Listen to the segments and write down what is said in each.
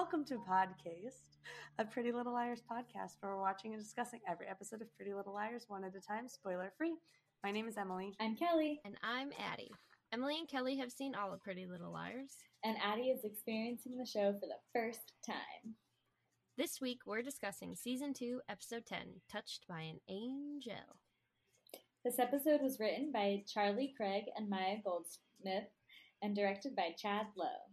Welcome to Podcast, a Pretty Little Liars podcast where we're watching and discussing every episode of Pretty Little Liars one at a time, spoiler free. My name is Emily. I'm Kelly. And I'm Addie. Emily and Kelly have seen all of Pretty Little Liars. And Addie is experiencing the show for the first time. This week we're discussing Season 2, Episode 10 Touched by an Angel. This episode was written by Charlie Craig and Maya Goldsmith and directed by Chad Lowe.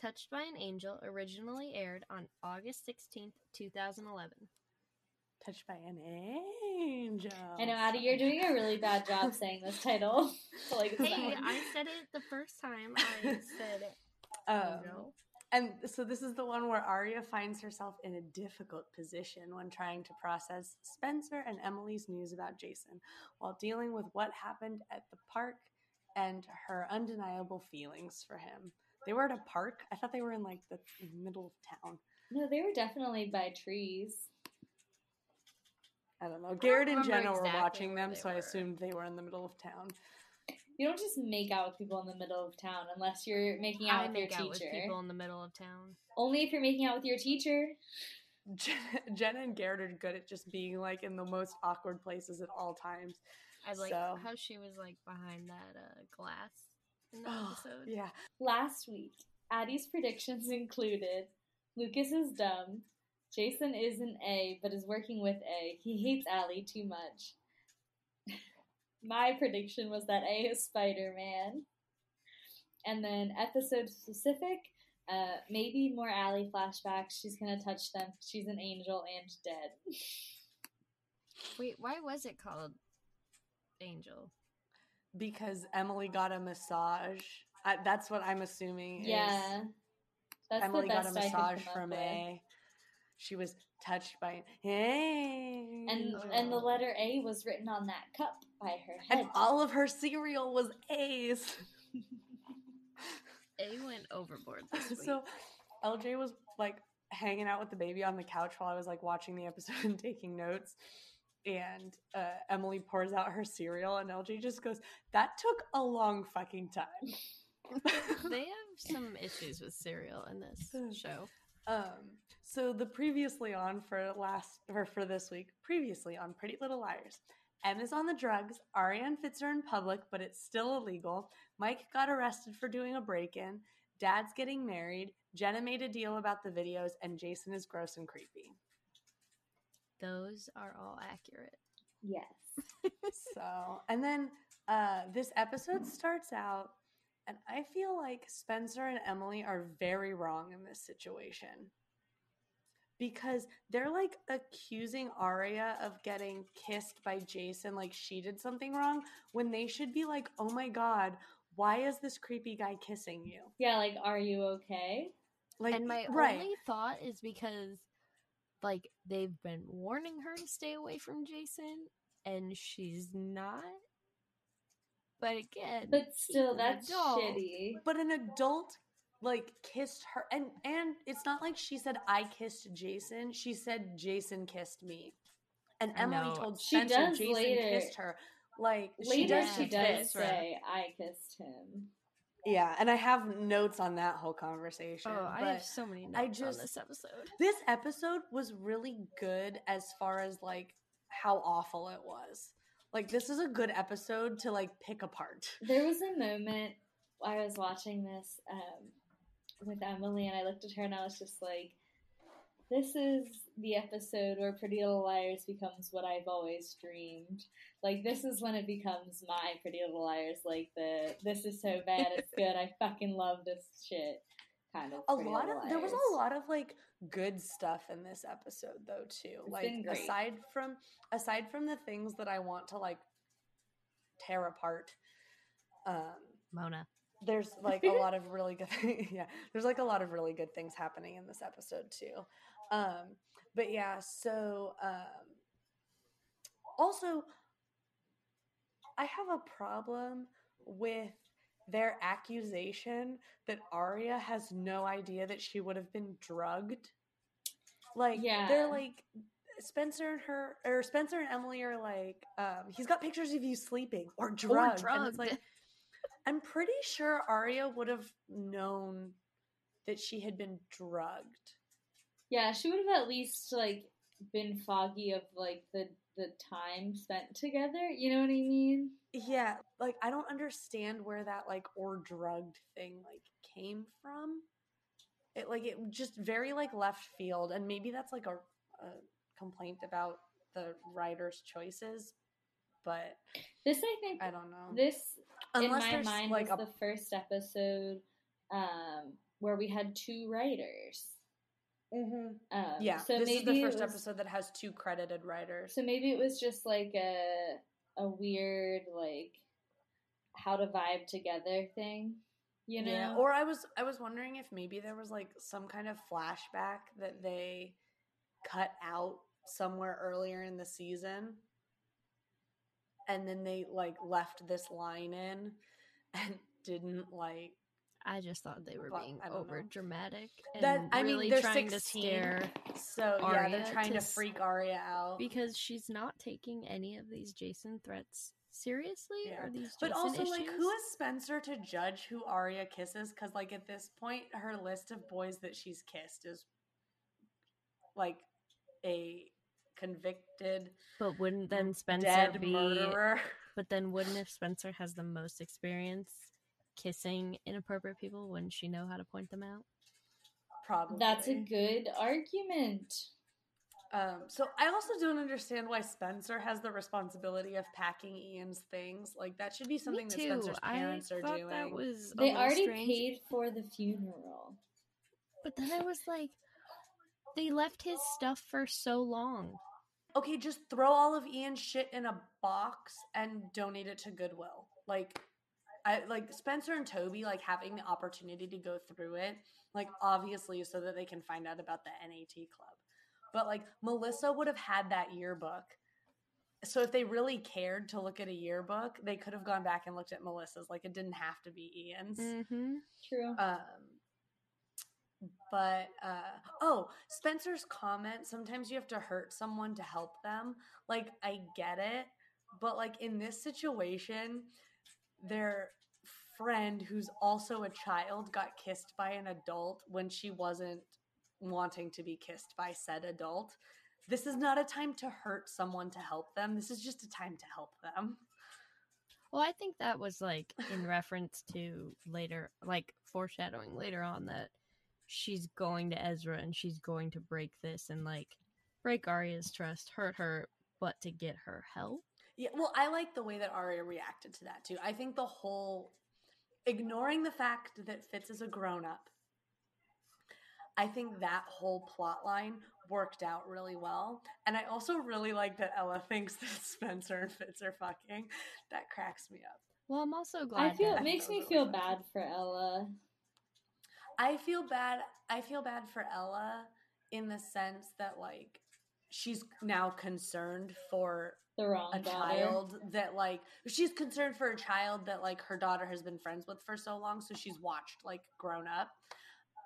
Touched by an Angel originally aired on August 16th, 2011. Touched by an angel. I know, Addie, you're doing a really bad job saying this title. like, hey, I said it the first time I said it. Um, angel. And so this is the one where Aria finds herself in a difficult position when trying to process Spencer and Emily's news about Jason while dealing with what happened at the park and her undeniable feelings for him. They were at a park. I thought they were in like the middle of town. No, they were definitely by trees. I don't know. Garrett and Jenna exactly were watching them, so were. I assumed they were in the middle of town. You don't just make out with people in the middle of town unless you're making out I with your teacher. With people in the middle of town. Only if you're making out with your teacher. Jenna and Garrett are good at just being like in the most awkward places at all times. I like so. how she was like behind that uh, glass in the oh, episode. Yeah. Last week, Addie's predictions included Lucas is dumb, Jason is an A but is working with A. He hates Ali too much. My prediction was that A is Spider Man. And then episode specific, uh, maybe more Ali flashbacks. She's gonna touch them. She's an angel and dead. Wait, why was it called Angel? Because Emily got a massage. I, that's what I'm assuming. Yeah, that's Emily got a massage from A. She was touched by A, and and the letter A was written on that cup by her head. And all of her cereal was A's. A went overboard this week. So LJ was like hanging out with the baby on the couch while I was like watching the episode and taking notes and uh, Emily pours out her cereal, and LG just goes, "That took a long fucking time." they have some issues with cereal in this show. Um, so the previously on for last or for this week, previously on Pretty Little Liars. Em is on the drugs. Ariane fits her in public, but it's still illegal. Mike got arrested for doing a break-in. Dad's getting married. Jenna made a deal about the videos, and Jason is gross and creepy. Those are all accurate. Yes. so, and then uh, this episode starts out, and I feel like Spencer and Emily are very wrong in this situation because they're like accusing Aria of getting kissed by Jason like she did something wrong when they should be like, "Oh my god, why is this creepy guy kissing you?" Yeah, like are you okay? Like And my right. only thought is because like they've been warning her to stay away from Jason and she's not. But again, but still that's adult. shitty. But an adult like kissed her and and it's not like she said I kissed Jason. She said Jason kissed me. And Emily told Spencer she does Jason later, kissed her. Like later she does, she does say I kissed him. Yeah, and I have notes on that whole conversation. Oh, I have so many notes I just, on this episode. This episode was really good as far as like how awful it was. Like this is a good episode to like pick apart. There was a moment I was watching this um, with Emily, and I looked at her and I was just like, this is the episode where Pretty Little Liars becomes what I've always dreamed. Like this is when it becomes my Pretty Little Liars. Like the this is so bad, it's good. I fucking love this shit. Kind of. A lot of Liars. there was a lot of like good stuff in this episode though too. It's like aside from aside from the things that I want to like tear apart. Um, Mona there's like a lot of really good yeah there's like a lot of really good things happening in this episode too um, but yeah, so um, also, I have a problem with their accusation that Aria has no idea that she would have been drugged. Like, yeah. they're like, Spencer and her, or Spencer and Emily are like, um, he's got pictures of you sleeping or drugged. Or drugged. And it's like, I'm pretty sure Aria would have known that she had been drugged. Yeah, she would have at least like been foggy of like the the time spent together. You know what I mean? Yeah, like I don't understand where that like or drugged thing like came from. It like it just very like left field, and maybe that's like a, a complaint about the writer's choices. But this, I think, I don't know. This, Unless in my mind, like, was a- the first episode um, where we had two writers. Mm-hmm. Um, Yeah, so this is the first was- episode that has two credited writers. So maybe it was just like a a weird like how to vibe together thing, you know? Yeah, or I was I was wondering if maybe there was like some kind of flashback that they cut out somewhere earlier in the season and then they like left this line in and didn't like I just thought they were But being over know. dramatic and that I really mean they're trying 16 to scare so yeah they're trying to to freak Aria out because she's not taking any of these Jason threats seriously Yeah. or these But Jason also, like, who is Spencer to judge who Aria kisses? Because, like, at this point, her list of boys that she's kissed is like a convicted But wouldn't then Spencer be? murderer. But then wouldn't if Spencer has the most experience kissing inappropriate people, wouldn't she know how to point them out? Probably. That's a good argument. Um, so I also don't understand why Spencer has the responsibility of packing Ian's things. Like that should be something Me that too. Spencer's I parents are doing. that was a They little already strange. paid for the funeral. But then I was like, they left his stuff for so long. okay, just throw all of Ian's shit in a box and donate it to Goodwill. Like I like Spencer and Toby like having the opportunity to go through it, like obviously so that they can find out about the NAT club. But like Melissa would have had that yearbook. So if they really cared to look at a yearbook, they could have gone back and looked at Melissa's. Like it didn't have to be Ian's. Mm-hmm. True. Um, but uh, oh, Spencer's comment. Sometimes you have to hurt someone to help them. Like I get it, but like in this situation, their friend who's also a child got kissed by an adult when she wasn't wanting to be kissed by said adult. This is not a time to hurt someone to help them. This is just a time to help them. Well, I think that was like in reference to later, like foreshadowing later on that she's going to Ezra and she's going to break this and like break Aria's trust, hurt her, but to get her help. Yeah, well, I like the way that Aria reacted to that too. I think the whole ignoring the fact that Fitz is a grown up, I think that whole plot line worked out really well. And I also really like that Ella thinks that Spencer and Fitz are fucking. That cracks me up. Well, I'm also glad I feel that it makes me feel bad for Ella. I feel bad. I feel bad for Ella in the sense that like she's now concerned for The wrong a daughter. child that like she's concerned for a child that like her daughter has been friends with for so long so she's watched like grown up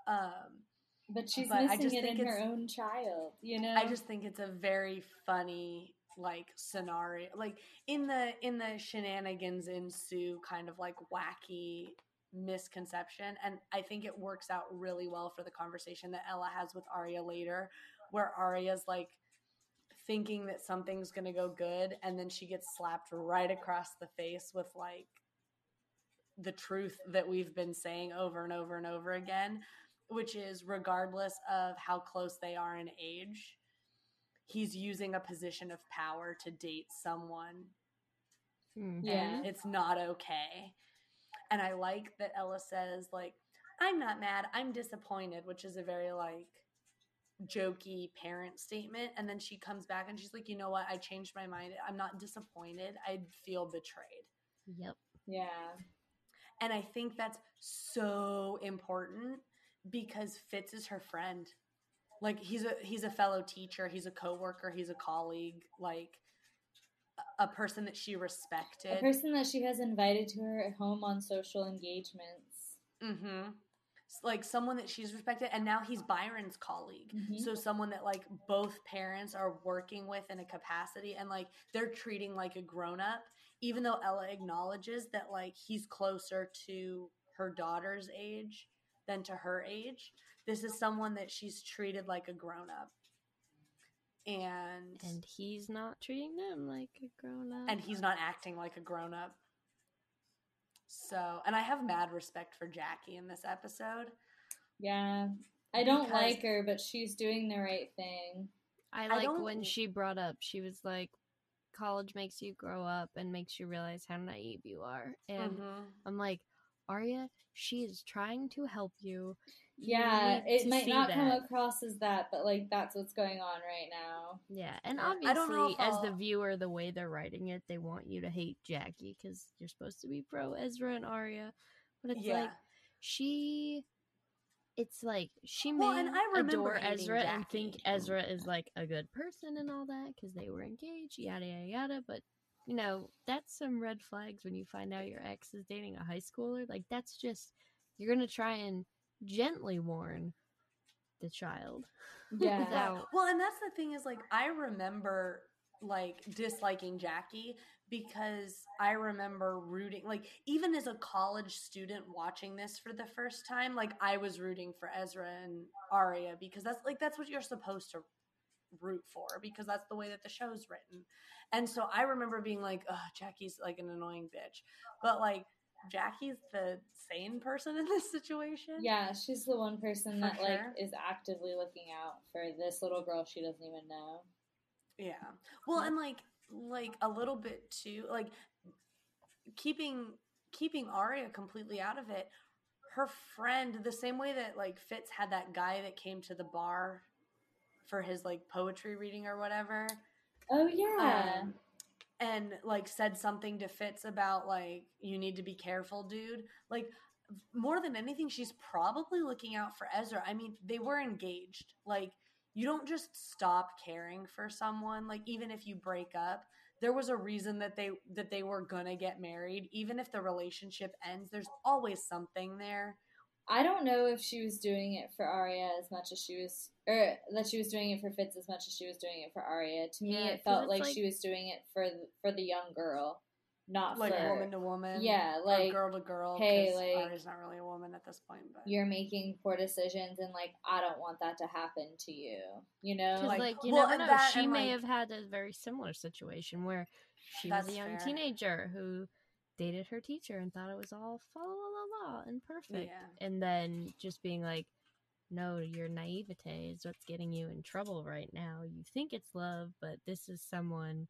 um But she's But missing just it in her own child, you know? i just think it's a very funny like scenario like in the in the shenanigans ensue kind of like wacky misconception and i think it works out really well for the conversation that ella has with Aria later where Aria's like thinking that something's going to go good and then she gets slapped right across the face with like the truth that we've been saying over and over and over again which is regardless of how close they are in age he's using a position of power to date someone Mhm. Yeah. and it's not okay and i like that ella says like i'm not mad i'm disappointed which is a very like jokey parent statement and then she comes back and she's like you know what i changed my mind i'm not disappointed i feel betrayed Yep. yeah. and i think that's so important because fitz is her friend like he's a he's a fellow teacher he's a coworker he's a colleague like a- person that she respected A person that she has invited to her home on social engagements. Mm-hmm. Like someone that she's respected, and now he's Byron's colleague. Mhm. So someone that like both parents are working with in a capacity, and like they're treating like a grown up, even though Ella acknowledges that like he's closer to her daughter's age than to her age. This is someone that she's treated like a grown up. And And he's not treating them like a grown up. and he's not acting like a grown up. So, and I have mad respect for Jackie in this episode. Yeah. I don't like her, but she's doing the right thing. I I like don't- when she brought up, she was like, college makes you grow up and makes you realize how naive you are. And Mhm. I'm like, Aria, she is trying to help you. You Yeah, it might see not come across as that, but like that's what's going on right now. Yeah, and Yeah, I obviously, don't know as the I'll- viewer, the way they're writing it, they want you to hate Jackie because you're supposed to be pro Ezra and Aria, but it's Yeah. like she, it's like she Well, may and I adore hating Ezra and think Ezra is like a good person and all that because they were engaged, yada yada yada. But you know, that's some red flags when you find out your ex is dating a high schooler. Like that's just you're gonna try and gently warn the child. Yeah. without Well, and that's the thing is like I remember like disliking Jackie because I remember rooting like even as a college student watching this for the first time, like I was rooting for Ezra and Aria because that's like that's what you're supposed to root for because that's the way that the show's written. And so I remember being like, "Oh, Jackie's like an annoying bitch." But like Jackie's the sane person in this situation. Yeah, she's the one person For that like is actively looking out for this little girl she doesn't even know. Yeah. Well, and like like a little bit too, like keeping keeping Aria completely out of it. Her friend, the same way that like Fitz had that guy that came to the bar for his like poetry reading or whatever, Oh yeah. um, and like said something to Fitz about like you need to be careful, dude. Like more than anything, she's probably looking out for Ezra. I mean, they were engaged. Like you don't just stop caring for someone. Like even if you break up, there was a reason that they that they were gonna get married. Even if the relationship ends, there's always something there. I don't know if she was doing it for Aria as much as she was, or that she was doing it for Fitz as much as she was doing it for Aria. To me, Yeah, it 'cause felt like, like- she was doing it for for the young girl, not Like for woman to woman, Yeah, like, girl to girl. hey, 'cause like, Aria's not really a woman at this point, but you're making poor decisions, and like I don't want that to happen to you. You know, Like, like, you well, never know. that She may like- have had a very similar situation where she was a young fair. teenager who dated her teacher and thought it was all fa la la la and perfect. Yeah. And then just being like, no, your naivete is what's getting you in trouble right now. You think it's love, but this is someone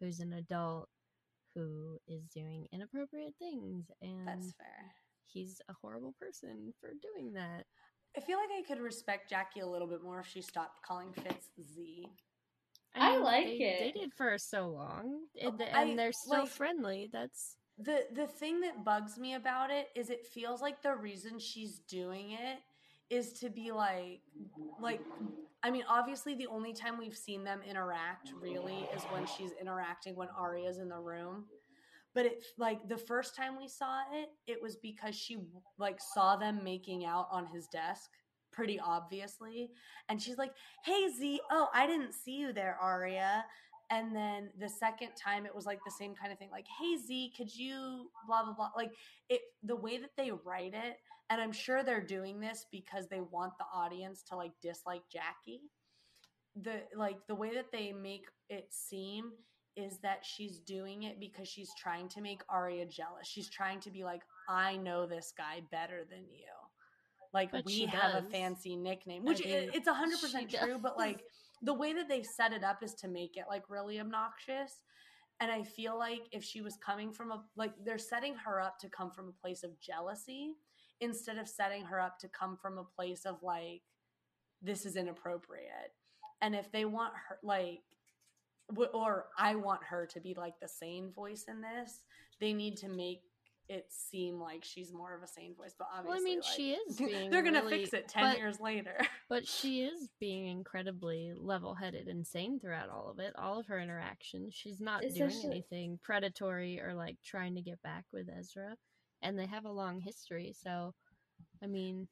who's an adult who is doing inappropriate things. And that's fair. he's a horrible person for doing that. I feel like I could respect Jackie a little bit more if she stopped calling Fitz Z. I like they it. dated for so long, and, and I- they're still like- friendly. That's the the thing that bugs me about it is it feels like the reason she's doing it is to be like like I mean obviously the only time we've seen them interact really is when she's interacting when Aria's in the room. But it like the first time we saw it, it was because she like saw them making out on his desk pretty obviously and she's like, "Hey Z, oh, I didn't see you there, Aria." And then the second time it was like the same kind of thing like, "Hey Z, could you blah blah blah." Like it the way that they write it, and I'm sure they're doing this because they want the audience to like dislike Jackie. The like the way that they make it seem is that she's doing it because she's trying to make Aria jealous. She's trying to be like, "I know this guy better than you." Like But we have a fancy nickname, which i- mean, it's hundred percent true. But like the way that they set it up is to make it like really obnoxious. And I feel like if she was coming from a like they're setting her up to come from a place of jealousy instead of setting her up to come from a place of like this is inappropriate. And if they want her like or I want her to be like the sane voice in this, they need to make it seem like she's more of a sane voice. But obviously, well. I mean, like, she is being. they're gonna really- fix it ten but- years later. But she is being incredibly level-headed and sane throughout all of it. All of her interactions, she's not doing Especially- anything predatory or like trying to get back with Ezra. And they have a long history, so I mean,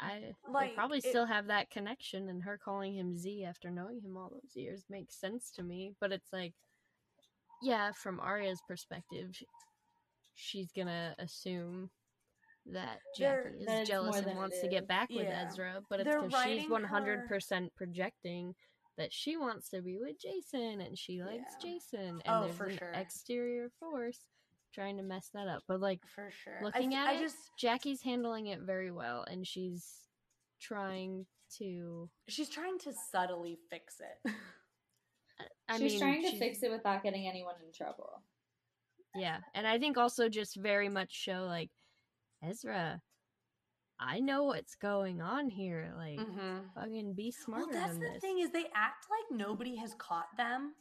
I Like, probably it- still have that connection. And her calling him Z after knowing him all those years makes sense to me. But it's like, yeah, from Aria's perspective, she's gonna assume that They're- Jackie That is it's jealous and wants to get back with Yeah. Ezra, but it's because she's one hundred percent projecting that she wants to be with Jason and she likes Yeah. Jason, and Oh, there's for an sure. exterior force trying to mess that up. But like for sure. looking I, at I it, just Jackie's handling it very well, and she's trying to. she's trying to subtly fix it. I she's mean, trying to she's- fix it without getting anyone in trouble. Yeah, and I think also just very much show like Ezra. I know what's going on here. Like, mm-hmm. fucking be smarter Well, that's the this. thing is they act like nobody has caught them,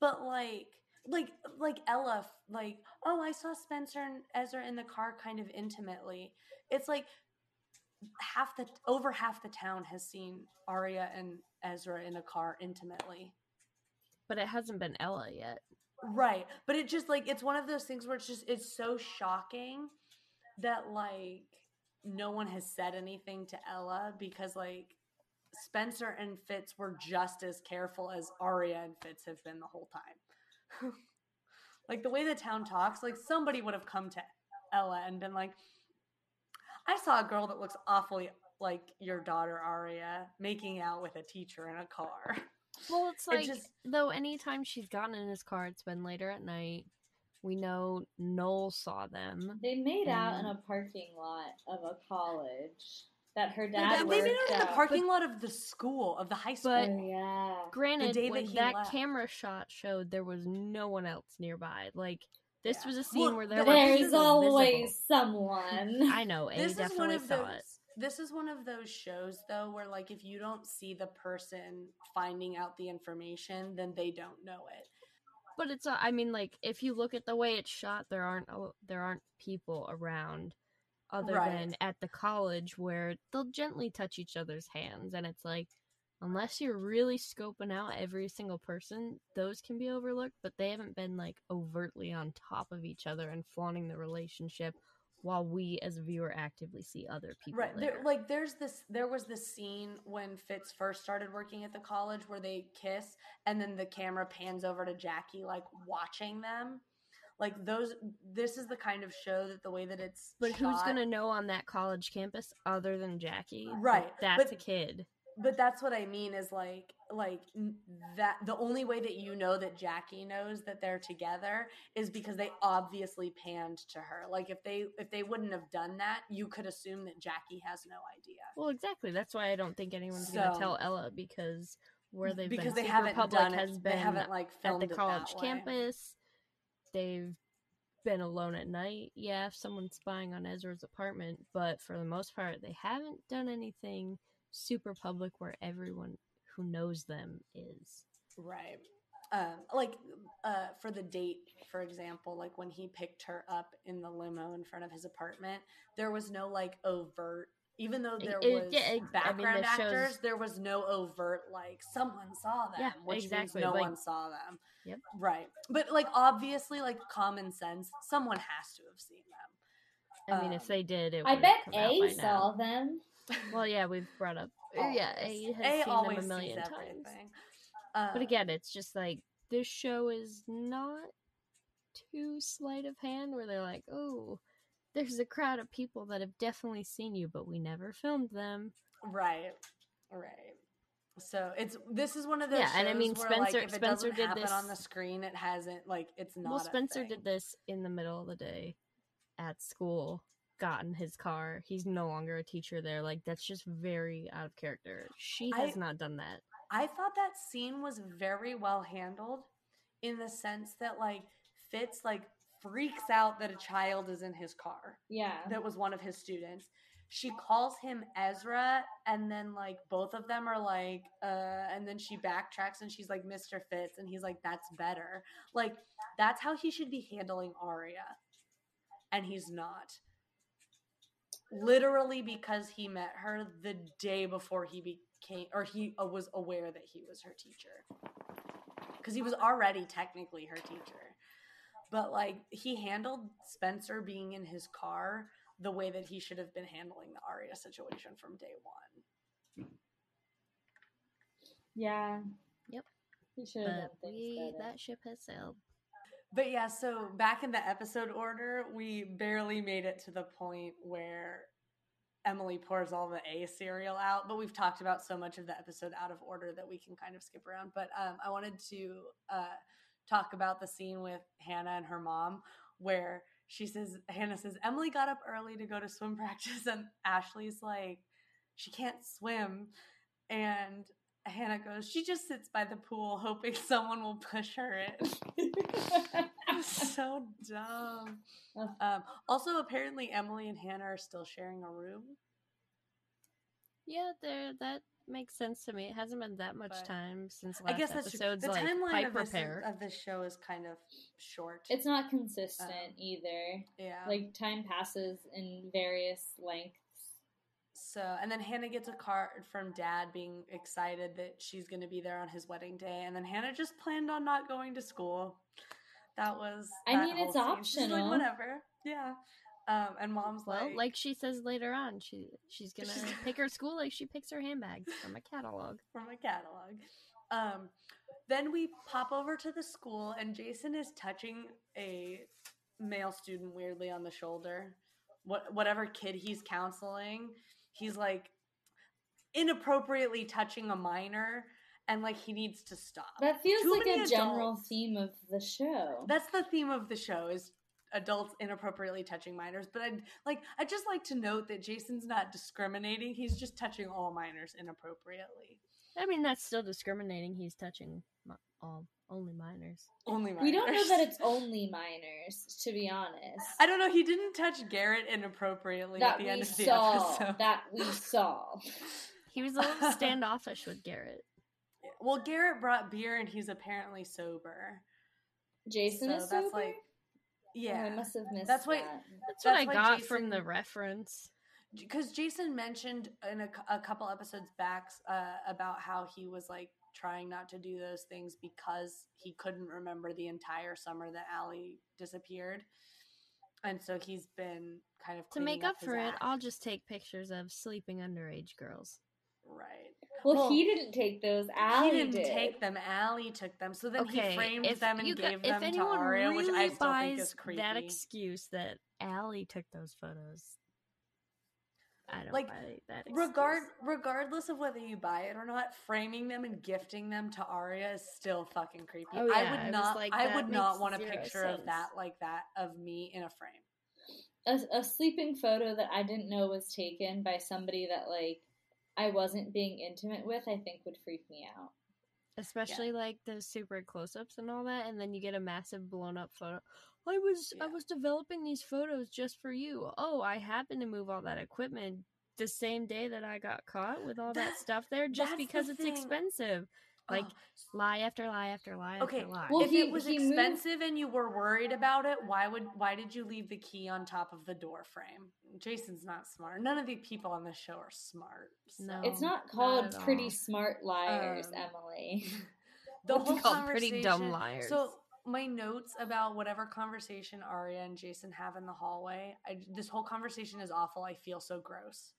but like, like, like Ella, like, oh, I saw Spencer and Ezra in the car, kind of intimately. It's like half the over half the town has seen Aria and Ezra in a car intimately. But it hasn't been Ella yet. Right. But it just like it's one of those things where it's just it's so shocking that like no one has said anything to Ella because like Spencer and Fitz were just as careful as Aria and Fitz have been the whole time. like the way the town talks, like somebody would have come to Ella and been like, I saw a girl that looks awfully like your daughter Aria making out with a teacher in a car. Well, it's It like just- though anytime she's gotten in his car, it's been later at night. We know Noel saw them. They made out in a parking lot of a college that her They, dad they made worked it in the at. parking lot of the school, of the high school. But- Oh yeah. Granted, day that when he that left. camera shot showed there was no one else nearby. Like this Yeah. was a scene Well, where there but There's always visible. someone. I know. A this is one definitely of saw those it. This is one of those shows though where like if you don't see the person finding out the information then they don't know it But it's. uh, I mean, like if you look at the way it's shot, there aren't a- there aren't people around, other Right. than at the college where they'll gently touch each other's hands, and it's like, unless you're really scoping out every single person, those can be overlooked. But they haven't been like overtly on top of each other and flaunting the relationship, while we as a viewer actively see other people right there. there, like there's this there was this scene when fitz first started working at the college where they kiss and then the camera pans over to jackie like watching them like those this is the kind of show that the way that it's but who's gonna know on that college campus other than Jackie? Right, that's but- a kid. But that's what I mean is like like that the only way that you know that Jackie knows that they're together is because they obviously panned to her. Like if they if they wouldn't have done that, you could assume that Jackie has no idea. Well, exactly. That's why I don't think anyone's gonna tell Ella because where they've because been they haven't public done has been They haven't like at filmed the college campus. They've been alone at night. Yeah, if someone's spying on Ezra's apartment, but for the most part, they haven't done anything super public where everyone who knows them is. Right. Um, like uh, for the date, for example, like when he picked her up in the limo in front of his apartment, there was no like overt. Even though there it- was yeah, it- I mean, background shows- actors, there was no overt like someone saw them, Yeah, which exactly, means no like- one saw them. Yep. Right. But like obviously, like common sense, someone has to have seen them. I mean, if Um, they did, it I would've bet come out A by saw now. them. Well, yeah, we've brought up. or yeah, A Always. has A seen them a million times. everything. But Um, again, it's just like this show is not too sleight of hand where they're like, oh, there's a crowd of people that have definitely seen you, but we never filmed them. Right. Right. So it's this is one of those Yeah, and I mean, where, Spencer- like, if Spencer did this- on the screen, it hasn't like it's not. well, Spencer did this in the middle of the day at school, got in his car. He's no longer a teacher there. Like, that's just very out of character. She has I- not done that. I thought that scene was very well handled, in the sense that like Fitz like freaks out that a child is in his car. Yeah. That was one of his students. She calls him Ezra, and then like both of them are like, uh, and then she backtracks and she's like, Mr. Fitz, and he's like, that's better. Like, that's how he should be handling Aria. And he's not. Literally because he met her the day before he became, or he uh, was aware that he was her teacher. Because he was already technically her teacher. But like, he handled Spencer being in his car the way that he should have been handling the Aria situation from day one. Yeah. Yep. He should have But we, that ship has sailed. But yeah, so back in the episode order, we barely made it to the point where Emily pours all the A cereal out, but we've talked about so much of the episode out of order that we can kind of skip around. But um, I wanted to uh, talk about the scene with Hanna and her mom where she says, Hanna says, Emily got up early to go to swim practice, and Ashley's like, she can't swim. And Hanna goes, she just sits by the pool hoping someone will push her in. so dumb. Um, also, apparently, Emily and Hanna are still sharing a room. Yeah, there that makes sense to me. It hasn't been that much But time since last I guess that's true. The like timeline of this, of this show is kind of short. It's not consistent Um, either. yeah. Like time passes in various lengths. So, and then Hanna gets a card from dad being excited that she's going to be there on his wedding day. And then Hanna just planned on not going to school. That was. I mean, it's scene. She's like, optional. whatever. Yeah. Um, and mom's well, like, like, she says later on, she she's gonna She's- pick her school like she picks her handbags from a catalog. from a catalog. Um, then we pop over to the school, and Jason is touching a male student weirdly on the shoulder. What whatever kid he's counseling, he's like inappropriately touching a minor, and like he needs to stop. That feels Too like many a general theme of the show. That's the theme of the show is adults inappropriately touching minors. But I like I just like to note that Jason's not discriminating; he's just touching all minors inappropriately. I mean, that's still discriminating. He's touching all only minors. Only minors. we don't know that it's only minors, to be honest. I don't know. He didn't touch Garrett inappropriately at the end of the saw. episode. That we saw. He was a little standoffish with Garrett. well, Garrett brought beer and he's apparently sober. Jason So is that's sober. like- Oh, Yeah, I must have missed That's why- that. That's what That's I why got from the reference. because Jason mentioned in a, a couple episodes back uh, about how he was like trying not to do those things because he couldn't remember the entire summer that Ali disappeared, and so he's been kind of To make cleaning up for it, act. I'll just take pictures of sleeping underage girls. right. Well, Well, he didn't take those. Ali he didn't did. take them. Ali took them. So then he framed them and you got- gave them to anyone Aria, which I really still think is creepy. That excuse that Ali took those photos. I don't Like, buy that excuse. Regard regardless of whether you buy it or not, framing them and gifting them to Aria is still fucking creepy. Oh, I yeah, would I was not like, I would not want a zero picture of that like that of me in a frame. a, a sleeping photo that I didn't know was taken by somebody that like I wasn't being intimate with. I think would freak me out. especially like those super close-ups and all that and then you get a massive blown up photo i was i was developing these photos just for you oh i happened to move all that equipment the same day that i got caught with all that, That- stuff there just that's the because it's thing. expensive Like, Ugh. lie after lie after lie Okay, after lie Well, if he- it was he moved- expensive and you were worried about it, why would why did you leave the key on top of the door frame? Jason's not smart. None of the people on this show are smart. so- No. it's not not called at pretty all. smart liars, Um, Emily. the What's whole called pretty dumb liars. So my notes about whatever conversation Aria and Jason have in the hallway, I, this whole conversation is awful. I feel so gross.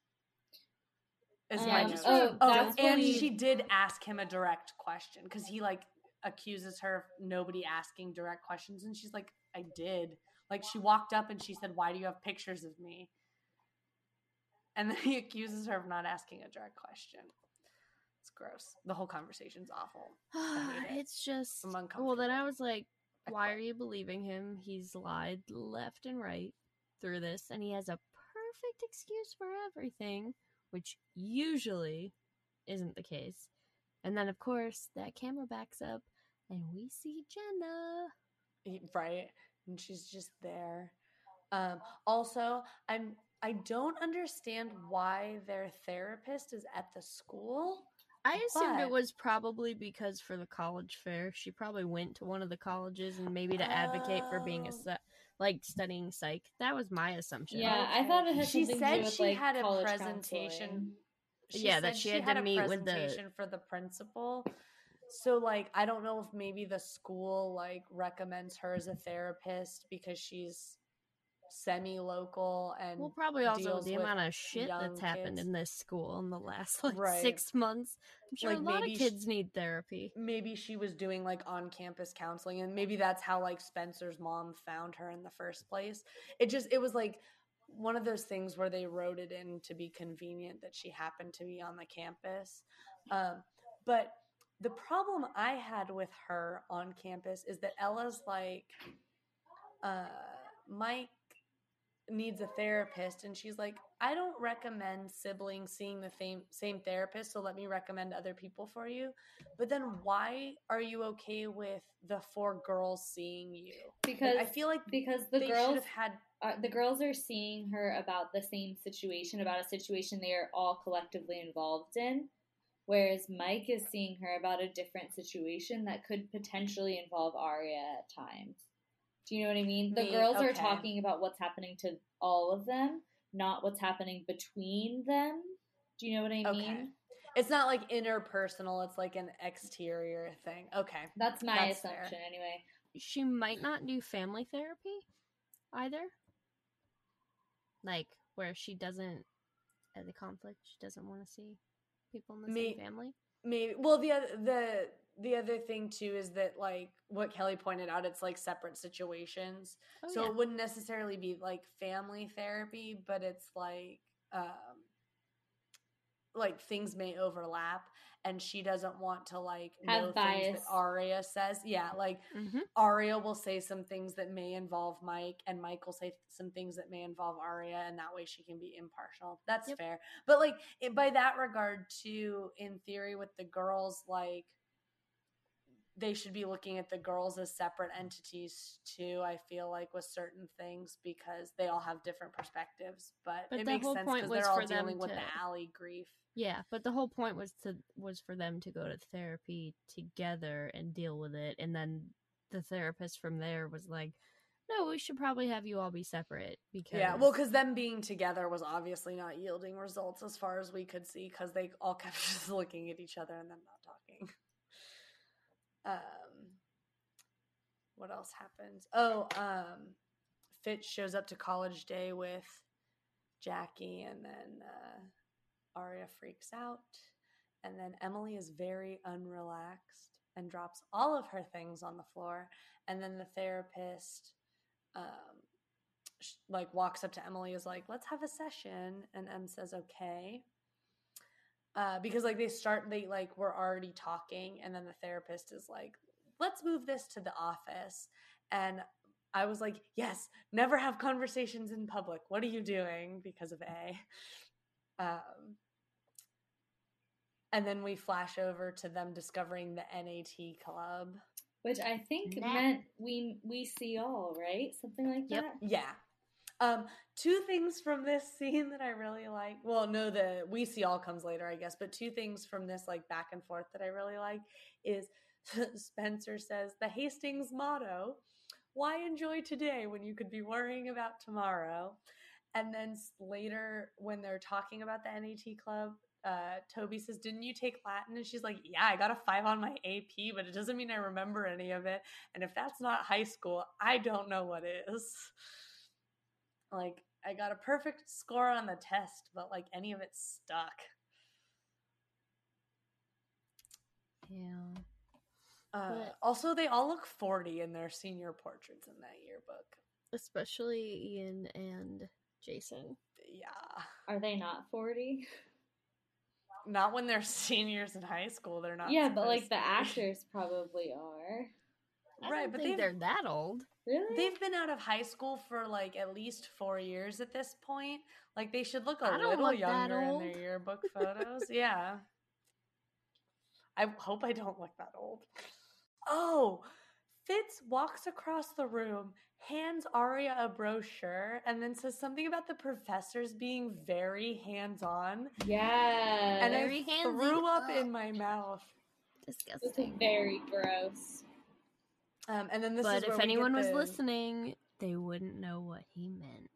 Is my Um, notes. oh, Oh, and when- she did ask him a direct question because he like accuses her of nobody asking direct questions, and she's like, "I did." Like she walked up and she said, "Why do you have pictures of me?" And then he accuses her of not asking a direct question. Gross. The whole conversation's awful. it. it's just I'm well then i was like why are you believing him? He's lied left and right through this and he has a perfect excuse for everything which usually isn't the case. And then of course that camera backs up and we see jenna. Right? And she's just there. Um also i'm i don't understand why their therapist is at the school i assumed it was probably because for the college fair she probably went to one of the colleges and maybe to advocate for being a Oh. like studying psych that was my assumption Yeah, I thought it had she something to said do with she like had a presentation counseling. Yeah, that she had to a meet with the- presentation for the principal so like i don't know if maybe the school like recommends her as a therapist because she's semi-local and Well, probably also the amount of shit that's happened kids. in this school in the last like Right. six months. I'm sure Like, a lot of kids need therapy. maybe she was doing like on-campus counseling and maybe that's how like Spencer's mom found her in the first place. It just it was like one of those things where they wrote it in to be convenient that she happened to be on the campus. Um, but the problem I had with her on campus is that Ella's like, uh, Mike needs a therapist, and she's like, I don't recommend siblings seeing the same same therapist, so let me recommend other people for you. But then why are you okay with the four girls seeing you? Like, Because I feel like because the they girls have had uh, the girls are seeing her about the same situation, about a situation they are all collectively involved in, whereas Mike is seeing her about a different situation that could potentially involve aria at times. Do you know what I mean? The Me- girls are talking about what's happening to all of them, not what's happening between them. Do you know what I Okay. mean? It's not like interpersonal, it's like an exterior thing. Okay. That's my That's fair. assumption, anyway. She might not do family therapy either. Like where she doesn't, as a conflict, she doesn't want to see people in the Me- same family. Maybe well the other the the other thing too is that like what Kelly pointed out, it's like separate situations. Oh, so yeah. it wouldn't necessarily be like family therapy, but it's like um like things may overlap and she doesn't want to like Have know things that Aria says. Yeah, like Mhm. Aria will say some things that may involve Mike, and Mike will say some things that may involve Aria and that way she can be impartial. That's Yep. fair. But like it, by that regard, too, in theory, with the girls, like they should be looking at the girls as separate entities too. I feel like with certain things because they all have different perspectives, but, But it the makes whole sense point because was they're all for them with the to- Ali grief. Yeah, but the whole point was to was for them to go to therapy together and deal with it, and then the therapist from there was like, "No, we should probably have you all be separate because Yeah, well, because them being together was obviously not yielding results as far as we could see, because they all kept just looking at each other and then not. Um, what else happens? Oh, um, Fitz shows up to college day with Jackie, and then uh, Aria freaks out, and then Emily is very unrelaxed and drops all of her things on the floor, and then the therapist. Um, like walks up to Emily is like, "Let's have a session," and Em says, "Okay." Uh, because like they start, they like we're already talking, and then the therapist is like, "Let's move this to the office," and I was like, "Yes, never have conversations in public. What are you doing?" Because of A. Um, and then we flash over to them discovering the NAT club. Which I think Nah. meant we we see all, right? Something like Yep. that. Yeah. Um, two things from this scene that I really like. Well, no, the we see all comes later, I guess, but two things from this like back and forth that I really like is Spencer says the Hastings motto, why enjoy today when you could be worrying about tomorrow? And then later when they're talking about the NAT club, uh, Toby says, Didn't you take Latin? And she's like, Yeah, I got a five on my AP, but it doesn't mean I remember any of it. And if that's not high school, I don't know what is. Like, I got a perfect score on the test, but like any of it stuck. yeah. Uh, But- also, they all look 40 in their senior portraits in that yearbook. Especially Ian and Jason. Yeah. Are they not forty? Not when they're seniors in high school. They're not. yeah, but like the actors probably are. I Right, don't but think they're that old. Really? They've been out of high school for like at least four years at this point. Like they should look a little look younger in their yearbook photos. yeah. I hope I don't look that old. Oh, Fitz walks across the room, hands Aria a brochure, and then says something about the professors being very hands on. yeah. And Very I handsy. threw up Ugh. in my mouth. this is Disgusting. very gross. Um, and then this but is if anyone was the- listening, they wouldn't know what he meant.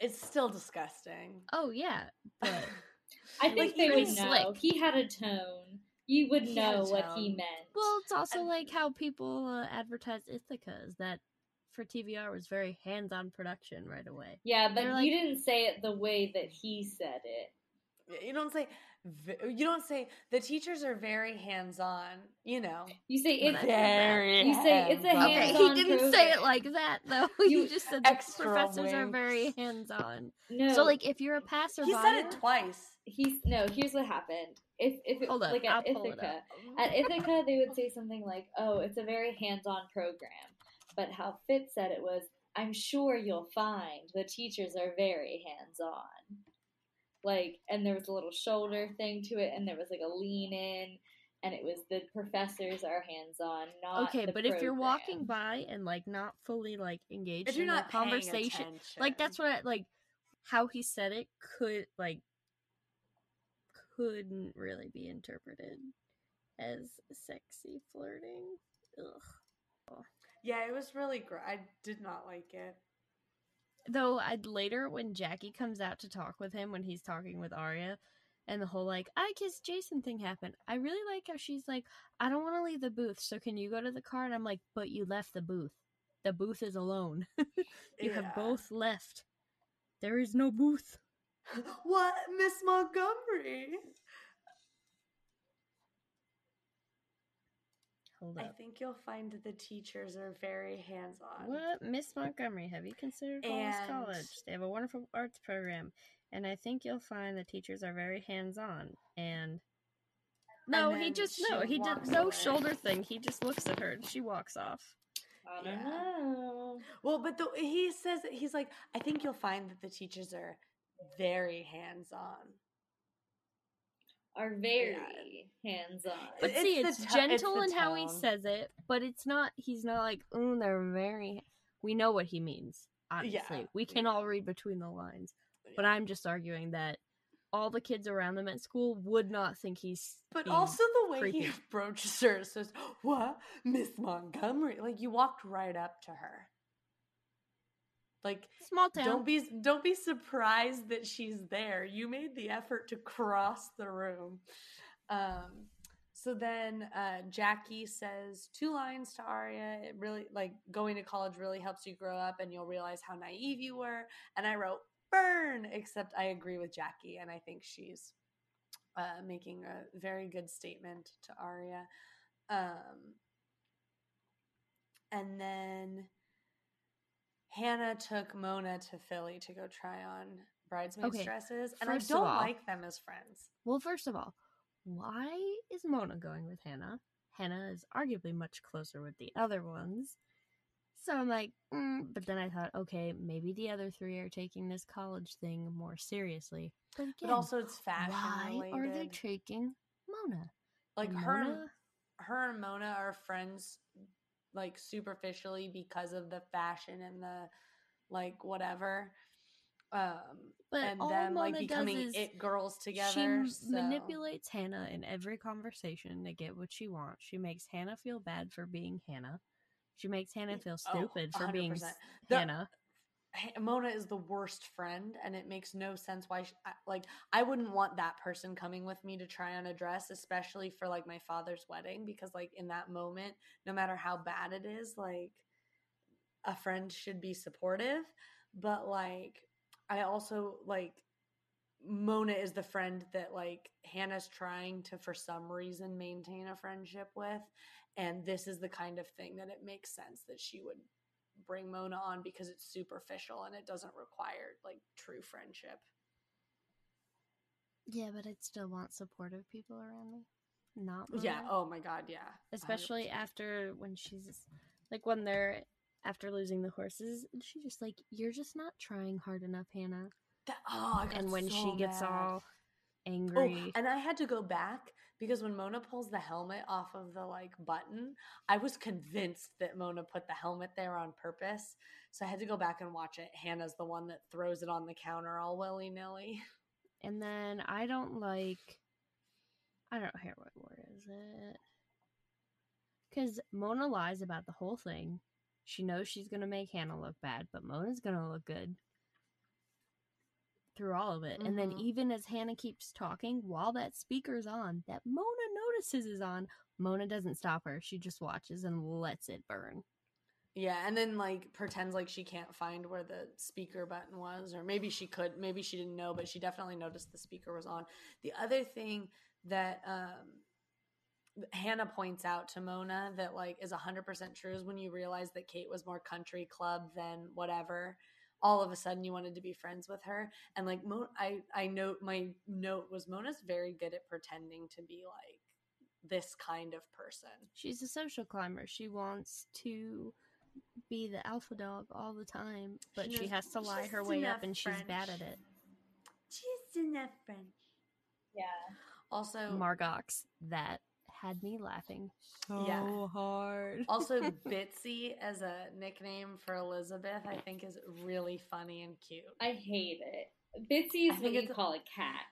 it's still disgusting. Oh yeah, but I Like, think they even would know. Slick. He had a tone. You would He know what he meant. well, it's also And- like how people uh, advertise Ithaca is that for TVR was very hands-on production right away. Yeah, but They're you didn't say it the way that he said it. You don't say v- you don't say the teachers are very hands-on, you know. You say it's that's not bad. Very You say it's a hands-on. Okay, he didn't say it like that though. You- You just said the extra professors are very hands-on. no. So like if you're a passerby, He said it twice. he's no. Here's what happened. If if it, Hold up, like I'll at Ithaca, at Ithaca they would say something like, "Oh, it's a very hands-on program," but how Fitz said it was, "I'm sure you'll find the teachers are very hands-on." Like, and there was a little shoulder thing to it, and there was like a lean in, and it was the professors are hands-on, not Okay, the but if you're walking by and like not fully like engaged If you're in not paying conversation, like that's what I, like how he said it could like couldn't really be interpreted as sexy flirting. Ugh. Yeah, it was really great. I did not like it. Though I'd later when Jackie comes out to talk with him when he's talking with Aria and the whole like I kissed Jason thing happened. I really like how she's like, I don't want to leave the booth, so can you go to the car? And I'm like, but you left the booth. The booth is alone. you have both left. There is no booth. what, Miss Montgomery? Hold I up. think you'll find that the teachers are very hands-on. What? Miss Montgomery, have you considered Hollis And- College? They have a wonderful arts program. And I think you'll find the teachers are very hands on. And no, he just no, he did walks no away. shoulder thing. He just looks at her and she walks off. I don't Yeah. know. Well, but the, he says he's like, I think you'll find that the teachers are very hands-on. Are very hands-on. But It's see, it's to- it's gentle the in how he says it, but it's not. He's not like, oh, they're very. We know what he means. Obviously, we can all read between the lines. But I'm just arguing that all the kids around them at school would not think he's. But being also the way he creepy. approaches her says, "What, Miss Montgomery?" Like you walked right up to her. Like small town. don't be don't be surprised that she's there. You made the effort to cross the room. Um, so then uh, Jackie says two lines to Aria. It really like going to college really helps you grow up, and you'll realize how naive you were. And I wrote burn, except I agree with Jackie, and I think she's uh, making a very good statement to Aria. Um, and then Hanna took Mona to Philly to go try on bridesmaids Okay, dresses, and I first of don't all- like them as friends. Well, first of all, why is Mona going with Hanna? Hanna is arguably much closer with the other ones. So I'm like, mm, but then I thought, okay, maybe the other three are taking this college thing more seriously. But again, But also, it's fashion why related. are they taking Mona? like And her, her and Mona are friends, like superficially because of the fashion and the like whatever. Um, But and all them like becoming does is it girls she together. m- so- manipulates Hanna in every conversation to get what she wants. She makes Hanna feel bad for being Hanna. She makes Hanna feel Oh, stupid for being The- Hanna. Mona is the worst friend, and it makes no sense why. She, like, I wouldn't want that person coming with me to try on a dress, especially for like my father's wedding, because like in that moment, no matter how bad it is, like a friend should be supportive. But like, I also like Mona is the friend that like Hanna's trying to, for some reason, maintain a friendship with, and this is the kind of thing that it makes sense that she would bring Mona on because it's superficial and it doesn't require like true friendship. Yeah, but I'd still want supportive people around me. Not Yeah. Oh my god. Yeah. especially 100%. after when she's like when they're after losing the horses and she just like you're just not trying hard enough hanna That, oh, and when so she gets mad. all Oh, angry and I had to go back because when Mona pulls the helmet off of the like button, I was convinced that Mona put the helmet there on purpose. So I had to go back and watch it. Hanna's the one that throws it on the counter all willy nilly. and then i don't like i don't hear what word is it because mona lies about the whole thing she knows she's gonna make hanna look bad but mona's gonna look good through all of it and then Mhm. even as hanna keeps talking while that speaker's on that mona notices is on mona doesn't stop her she just watches and lets it burn Yeah, and then like pretends like she can't find where the speaker button was, or maybe she could, maybe she didn't know, but she definitely noticed the speaker was on. The other thing that um, Hanna points out to Mona that like is hundred percent true is when you realize that Kate was more country club than whatever. All of a sudden, you wanted to be friends with her, and like Mo, I I note my note was Mona's very good at pretending to be like this kind of person. She's a social climber. She wants to be the alpha dog all the time, but she, knows has to lie her way up and she's bad at it. Just enough French. Yeah. Also, Margox, that had me laughing so Yeah. hard. also Bitsy as a nickname for Elizabeth, I think is really funny and cute. I hate it. Bitsy I is what think you it's- call a cat.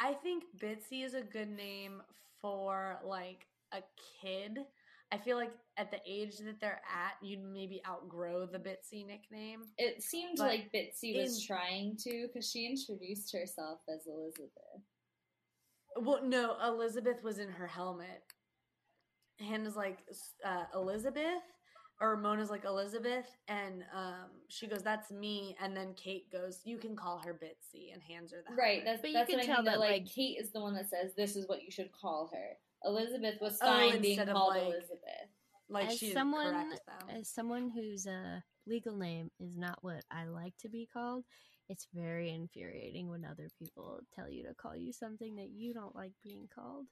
I think Bitsy is a good name for like a kid. I feel like at the age that they're at, you'd maybe outgrow the Bitsy nickname. It seemed But like Bitsy was in- trying to because she introduced herself as Elizabeth. Well, no, Elizabeth was in her helmet. Hanna's like uh, Elizabeth, or Mona's like Elizabeth, and um, she goes, "That's me." And then Kate goes, "You can call her Bitsy," and hands her the Right. That's But you can what I tell mean. That, that, like, like- Kate is the one that says this is what you should call her. Elizabeth was Oh, fine being instead of, called like- Elizabeth. like as she someone correct them. as someone whose uh, legal name is not what I like to be called, it's very infuriating when other people tell you to call you something that you don't like being called.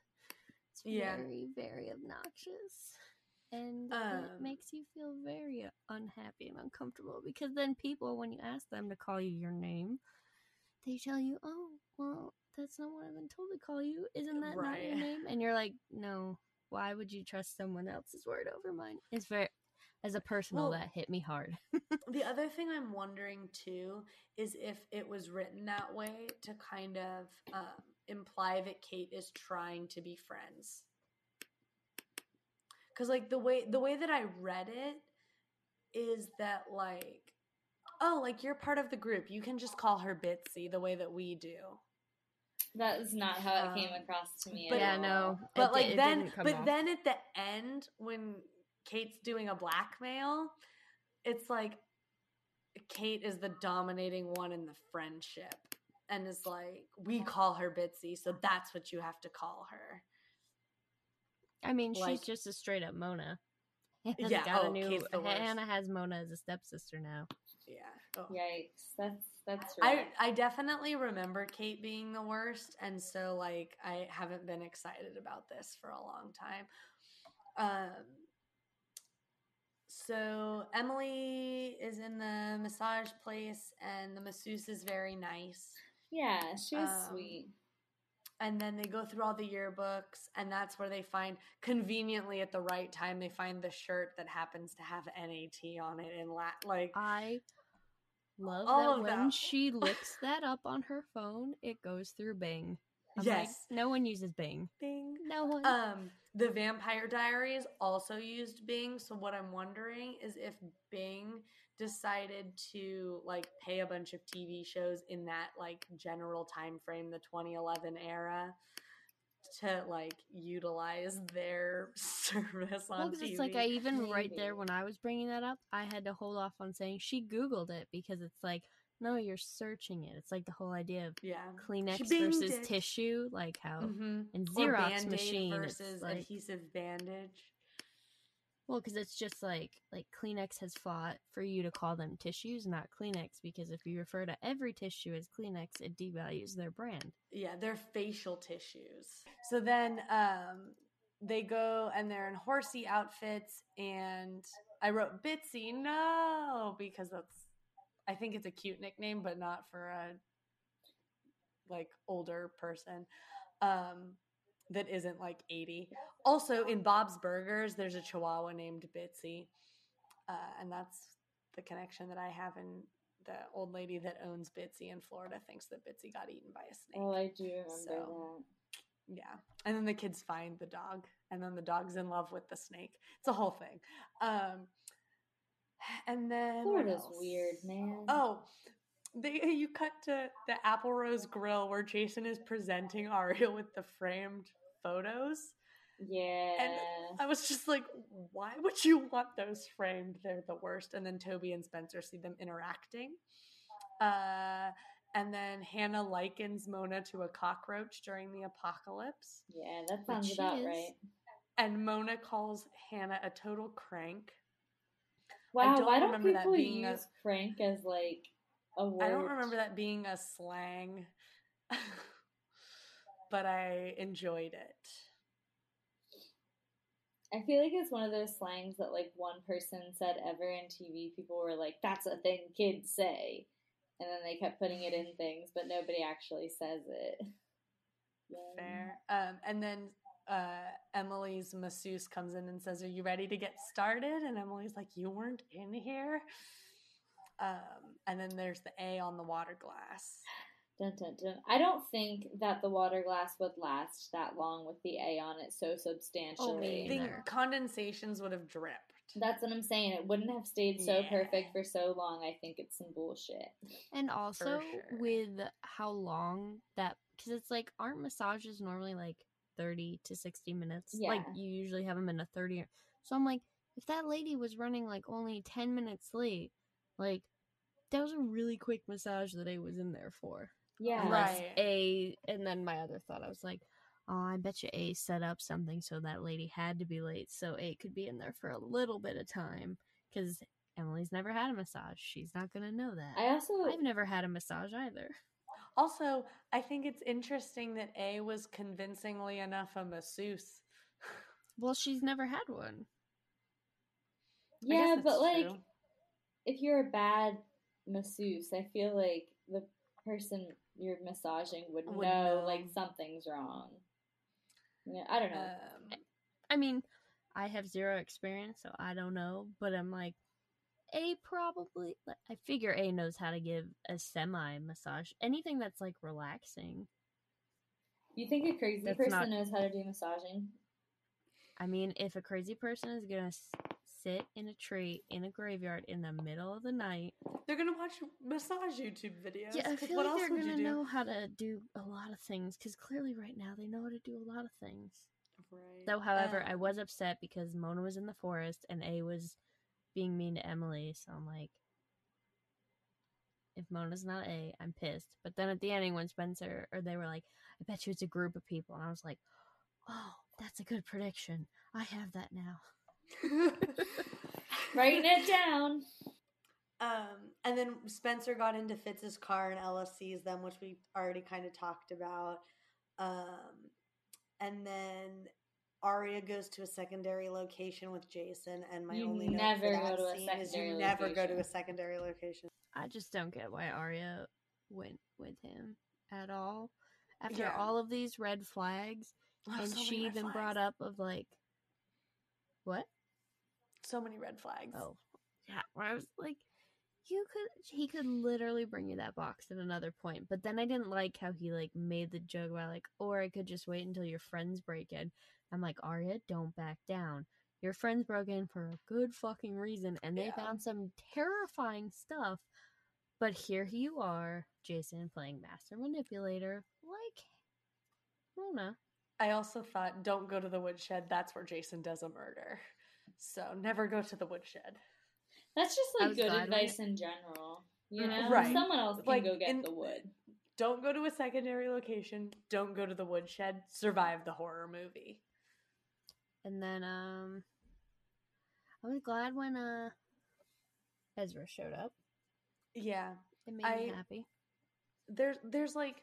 It's Yeah. very, very obnoxious. And it Um, makes you feel very unhappy and uncomfortable because then people, when you ask them to call you your name, they tell you, "Oh, well, that's not what I've been told to call you. Isn't that not your name?" And you're like, "No. Why would you trust someone else's word over mine?" It's very, as a personal, Well- that hit me hard. The other thing I'm wondering too is if it was written that way to kind of um, imply that Kate is trying to be friends. Because like the way the way that I read it is that like, oh, like you're part of the group. You can just call her Bitsy the way that we do. That is not how it came Um, across to me. but- at yeah, all. no. But it like it then, but off. then at the end when Kate's doing a blackmail, it's like Kate is the dominating one in the friendship, and is like we call her Bitsy, so that's what you have to call her. I mean, like- she's just a straight up Mona. Hanna's Yeah, got oh, a new. Kate's the worst. Hanna has Mona as a stepsister now. Yeah. Oh. Yikes. That's that's I. I definitely remember Kate being the worst, and so like I haven't been excited about this for a long time. Um. So Emily is in the massage place, and the masseuse is very nice. yeah, she was um, sweet. And then they go through all the yearbooks, and that's where they find conveniently at the right time they find the shirt that happens to have NAT on it in lat like I love All that when that. she looks that up on her phone, it goes through Bing. I'm like, yes. no one uses Bing. Bing. No one. Um, the Vampire Diaries also used Bing, so what I'm wondering is if Bing decided to like pay a bunch of TV shows in that like general time frame, the 2011 era, to like utilize their service on well, TV. it's like I even right there when I was bringing that up, I had to hold off on saying she Googled it because it's like, no, you're searching it. It's like the whole idea of yeah, Kleenex versus it. tissue, like how Mhm. in Or Xerox machine versus like, adhesive bandage. Well, because it's just like like Kleenex has fought for you to call them tissues, not Kleenex, because if you refer to every tissue as Kleenex, it devalues their brand. Yeah, they're facial tissues. So then um they go and they're in horsey outfits and I wrote Bitsy no because that's I think it's a cute nickname but not for a like older person um that isn't like 80. Also in Bob's Burgers there's a chihuahua named Bitsy. Uh, and that's the connection that I have in the old lady that owns Bitsy in Florida thinks that Bitsy got eaten by a snake. Oh, I do remember So, Yeah. And then the kids find the dog and then the dog's in love with the snake. It's a whole thing. Um and then Florida's weird, man. Oh, they you cut to the Apple Rose Grill where Jason is presenting Ariel with the framed photos. Yeah. And I was just like, why would you want those framed? They're the worst. And then Toby and Spencer see them interacting. Uh, and then Hanna likens Mona to a cockroach during the apocalypse. yeah, that sounds about is. right. And Mona calls Hanna a total crank. Wow, don't why don't remember that people being a- use crank as like a word? I don't remember that being a slang, but I enjoyed it. I feel like it's one of those slangs that like one person said ever in TV. People were like, "That's a thing kids say," and then they kept putting it in things, but nobody actually says it. Yeah. Fair. Um, and then uh, Emily's masseuse comes in and says, "Are you ready to get started?" And Emily's like, "You weren't in here." Um, and then there's the A on the water glass. Dun, dun, dun. I don't think that the water glass would last that long with the A on it so substantially. I think Either. condensations would have dripped. That's what I'm saying. It wouldn't have stayed so Yeah. perfect for so long. I think it's some bullshit. And also sure. with how long that because it's like aren't massages normally like 30 to 60 minutes like you usually have them in a 30 or- so i'm like if that lady was running like only 10 minutes late like that was a really quick massage that I was in there for Yeah. unless Right. a and then my other thought i was like oh i bet you a set up something so that lady had to be late so a could be in there for a little bit of time because emily's never had a massage she's not gonna know that I also I've never had a massage either. Also, I think it's interesting that A was convincingly enough a masseuse. Well, she's never had one. Yeah, but like true. if you're a bad masseuse, I feel like the person you're massaging would, Would know, know. like something's wrong. Yeah, I don't know. Um, I mean, I have zero experience, so I don't know. But I'm like, A probably. I figure A knows how to give a semi massage. Anything that's like relaxing. you think a crazy that's person not- knows how to do massaging? I mean, if a crazy person is gonna s- sit in a tree in a graveyard in the middle of the night, they're gonna watch massage YouTube videos. yeah, I 'cause feel what like else they're would gonna you do? know how to do a lot of things. Because clearly, right now, they know how to do a lot of things. Right. Though, however, I Um, was upset because Mona was in the forest and A was being mean to Emily. So I'm like, if Mona's not A, I'm pissed. But then at the ending, when Spencer or they were like, I bet you it's a group of people, and I was like, oh, that's a good prediction. I have that now. Writing it down. Um, and then Spencer got into Fitz's car and Ella sees them, which we already kind of talked about. Um, and then Aria goes to a secondary location with Jason, and my You only note never for go that to a scene is you secondary never go to location. a secondary location. I just don't get why Aria went with him at all. After Yeah. all of these red flags, Oh, and so she red even brought up of like, what? so many red flags. Oh, yeah. Where I was like, you could, he could literally bring you that box at another point. But then I didn't like how he like made the joke about like, or I could just wait until your friends break in. I'm like, Aria, don't back down. Your friends broke in for a good fucking reason, and they Yeah. found some terrifying stuff. But here you are, Jason, playing master manipulator, like Mona. I also thought, don't go to the woodshed. That's where Jason does a murder. So never go to the woodshed. That's just like good advice in general. You Mm, know, right. someone else can Like, go get in- the wood. Don't go to a secondary location. Don't go to the woodshed. Survive the horror movie. And then um I was glad when uh Ezra showed up. Yeah. It made me happy. there's there's like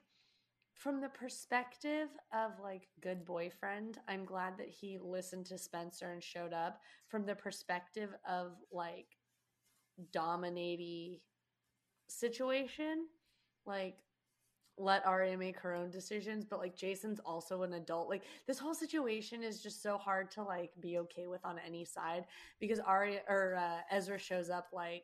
from the perspective of like good boyfriend i'm glad that he listened to spencer and showed up from the perspective of like dominating situation like let Aria make her own decisions, but like Jason's also an adult. Like this whole situation is just so hard to like be okay with on any side because Aria or uh, Ezra shows up like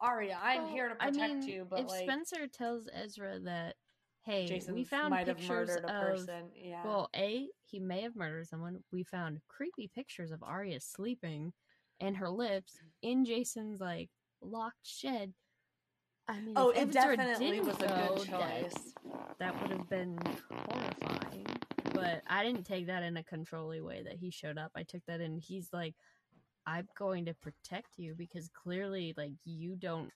Aria, I'm Well, here to I protect mean, you, but if like Spencer tells Ezra that hey, Jason we found might have pictures murdered a of person. Yeah. well, A, he may have murdered someone. We found creepy pictures of Aria sleeping and her lips in Jason's like locked shed. I mean, oh, it definitely was a good choice. That, would have been horrifying. but I didn't take that in a controlly way that he showed up. I took that in he's like, I'm going to protect you because clearly, like, you don't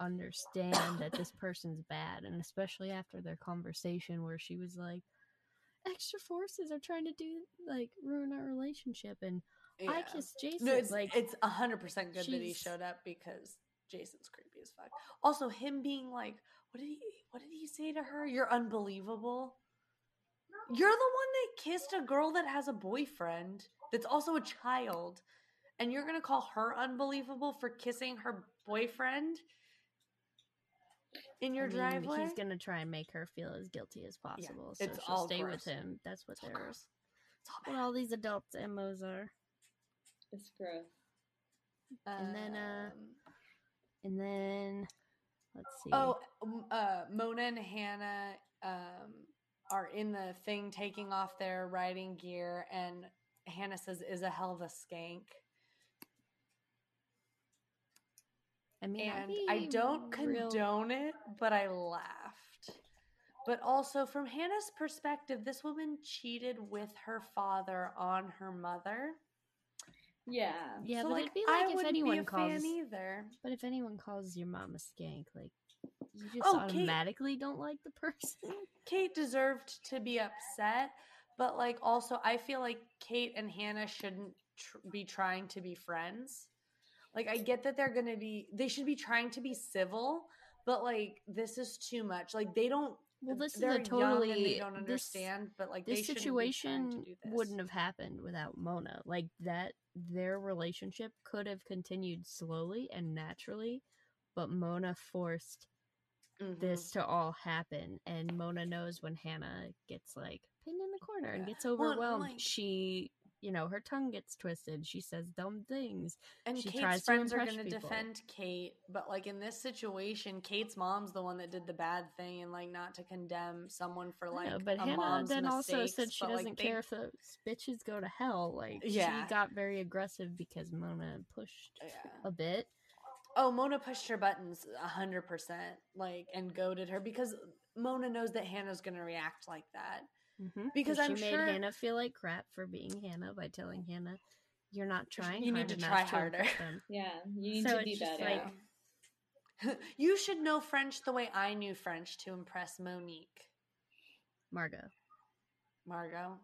understand that this person's bad, and especially after their conversation where she was like, extra forces are trying to do like ruin our relationship, and I kissed Jason. No, it's like, it's a hundred percent good that he showed up because Jason's creepy as fuck. Also, him being like, "What did he? What did he say to her? You're unbelievable. You're the one that kissed a girl that has a boyfriend that's also a child, and you're gonna call her unbelievable for kissing her boyfriend in your I mean, driveway? He's gonna try and make her feel as guilty as possible, so it's she'll all stay gross. with him. That's what It's all they're gross. It's all what bad. all these adults' MOs are. It's gross. and then, uh, Um, And then let's see. Oh, uh, Mona and Hanna um, are in the thing taking off their riding gear, and Hanna says, "Is a hell of a skank." I mean, And I don't real- condone it, but I laughed. But also, from Hanna's perspective, this woman cheated with her father on her mother. Yeah. Yeah, so, but like, it'd be I like if anyone be calls. either. But if anyone calls your mom a skank, like you just Oh, Kate- automatically don't like the person. Kate deserved to be upset, but like also I feel like Kate and Hanna shouldn't tr- be trying to be friends. Like I get that they're going to be they should be trying to be civil, but like this is too much. Like they don't Well, this is a young and they totally don't this- understand, but like this shouldn't be to situation this. wouldn't have happened without Mona. Like that, their relationship could have continued slowly and naturally, but Mona forced Mhm. this to all happen. And Mona knows when Hanna gets like pinned in the corner and gets Well, overwhelmed, like- she, you know, her tongue gets twisted. She says dumb things. And she Kate's tries to friends are going to defend Kate, but like in this situation, Kate's mom's the one that did the bad thing, and like not to condemn someone for like know, but a Hanna then also said she doesn't they- care if those bitches go to hell. Like Yeah. she got very aggressive because Mona pushed Yeah. a bit. Oh, Mona pushed her buttons a hundred percent, like, and goaded her because Mona knows that Hanna's going to react like that. Mm-hmm. Because she I'm made sure- Hanna feel like crap for being Hanna by telling Hanna, "You're not trying. You need to try harder." impress them." Yeah. You need So to be better. like- you should know French the way I knew French to impress Monique, Margot, Margot,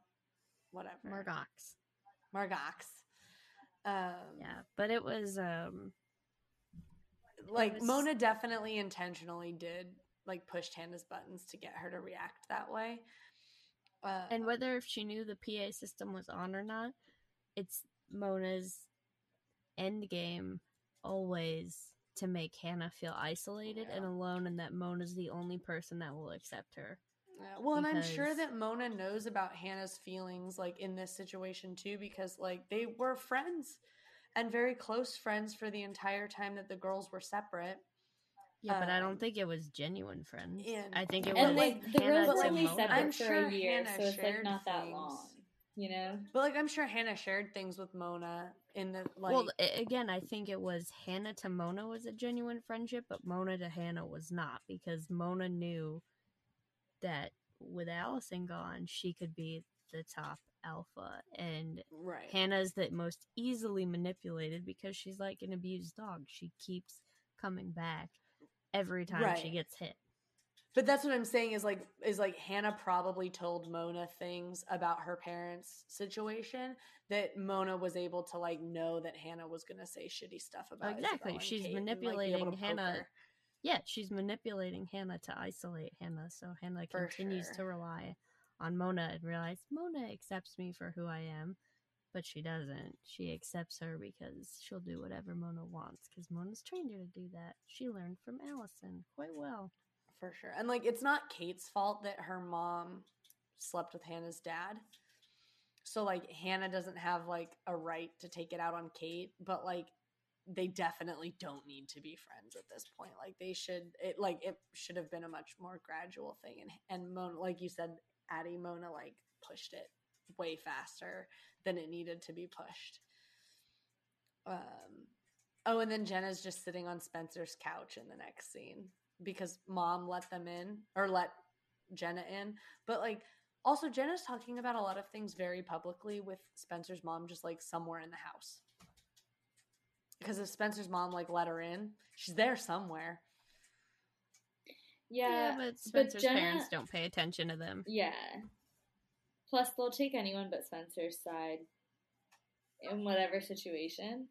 whatever, Margox. Margox. Um, Yeah, but it was um like was- Mona definitely intentionally did like pushed Hannah's buttons to get her to react that way. Uh, and whether if she knew the PA system was on or not, it's Mona's end game always to make Hanna feel isolated and alone and that Mona's the only person that will accept her. Yeah, well, and I'm sure that Mona knows about Hanna's feelings, like in this situation too, because like they were friends and very close friends for the entire time that the girls were separate. Yeah, but I Um, don't think it was genuine friends. and- I think it was like the Hanna girls to were only Mona. separate I'm for sure a year, Hanna so it's like shared not that things. long. You know? But like I'm sure Hanna shared things with Mona in the like. well, again, I think it was Hanna to Mona was a genuine friendship, but Mona to Hanna was not because Mona knew that with Alison gone, she could be the top alpha, and right. Hanna's the most easily manipulated because she's like an abused dog. She keeps coming back every time she gets hit. But that's what I'm saying is like is like Hanna probably told Mona things about her parents' situation that Mona was able to like know that Hanna was gonna say shitty stuff about. Exactly. She's Kate and, like, manipulating Hanna. Yeah, she's manipulating Hanna to isolate Hanna, so Hanna For continues sure. to rely on Mona and realize Mona accepts me for who I am, but she doesn't. She accepts her because she'll do whatever Mona wants because Mona's trained her to do that. She learned from Alison quite well. For sure. And like it's not Kate's fault that her mom slept with Hanna's dad. So like Hanna doesn't have like a right to take it out on Kate, but like they definitely don't need to be friends at this point. Like they should it like it should have been a much more gradual thing and and Mona like you said Addie Mona like pushed it way faster than it needed to be pushed. Um Oh, and then Jenna's just sitting on Spencer's couch in the next scene because mom let them in or let Jenna in. But like Also, Jenna's talking about a lot of things very publicly with Spencer's mom just like somewhere in the house. Because if Spencer's mom like let her in, she's there somewhere. Yeah, but Spencer's Jenna- parents don't pay attention to them. yeah. Plus, they'll take anyone but Spencer's side in whatever situation.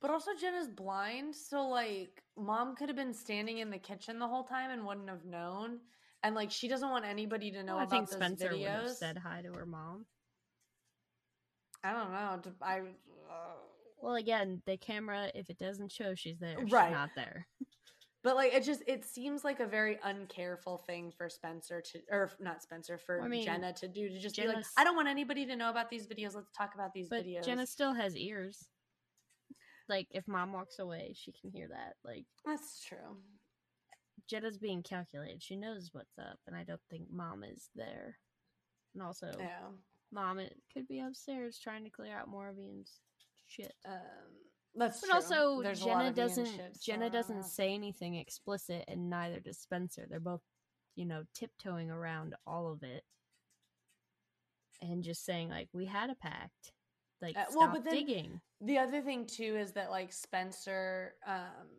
But also Jenna's blind, so like mom could have been standing in the kitchen the whole time and wouldn't have known. And like she doesn't want anybody to know Well, I about think those Spencer would have said hi to her mom. I don't know. I. uh, Well, again, the camera, if it doesn't show she's there, she's Right. not there. But like it just it seems like a very uncareful thing for Spencer to or not Spencer for I mean, Jenna to do to just be like I don't want anybody to know about these videos. Let's talk about these But videos. Jenna still has ears. Like, if mom walks away, she can hear that. Like, That's true. Jenna's being calculated. She knows what's up, and I don't think mom is there. And also, Yeah. mom it could be upstairs trying to clear out Moravian's shit. Um that's But true. also, There's Jenna doesn't. Jenna doesn't say anything explicit, and neither does Spencer. They're both, you know, tiptoeing around all of it, and just saying like, "We had a pact." Like, Uh, stop well, but then- digging. The other thing too is that like Spencer um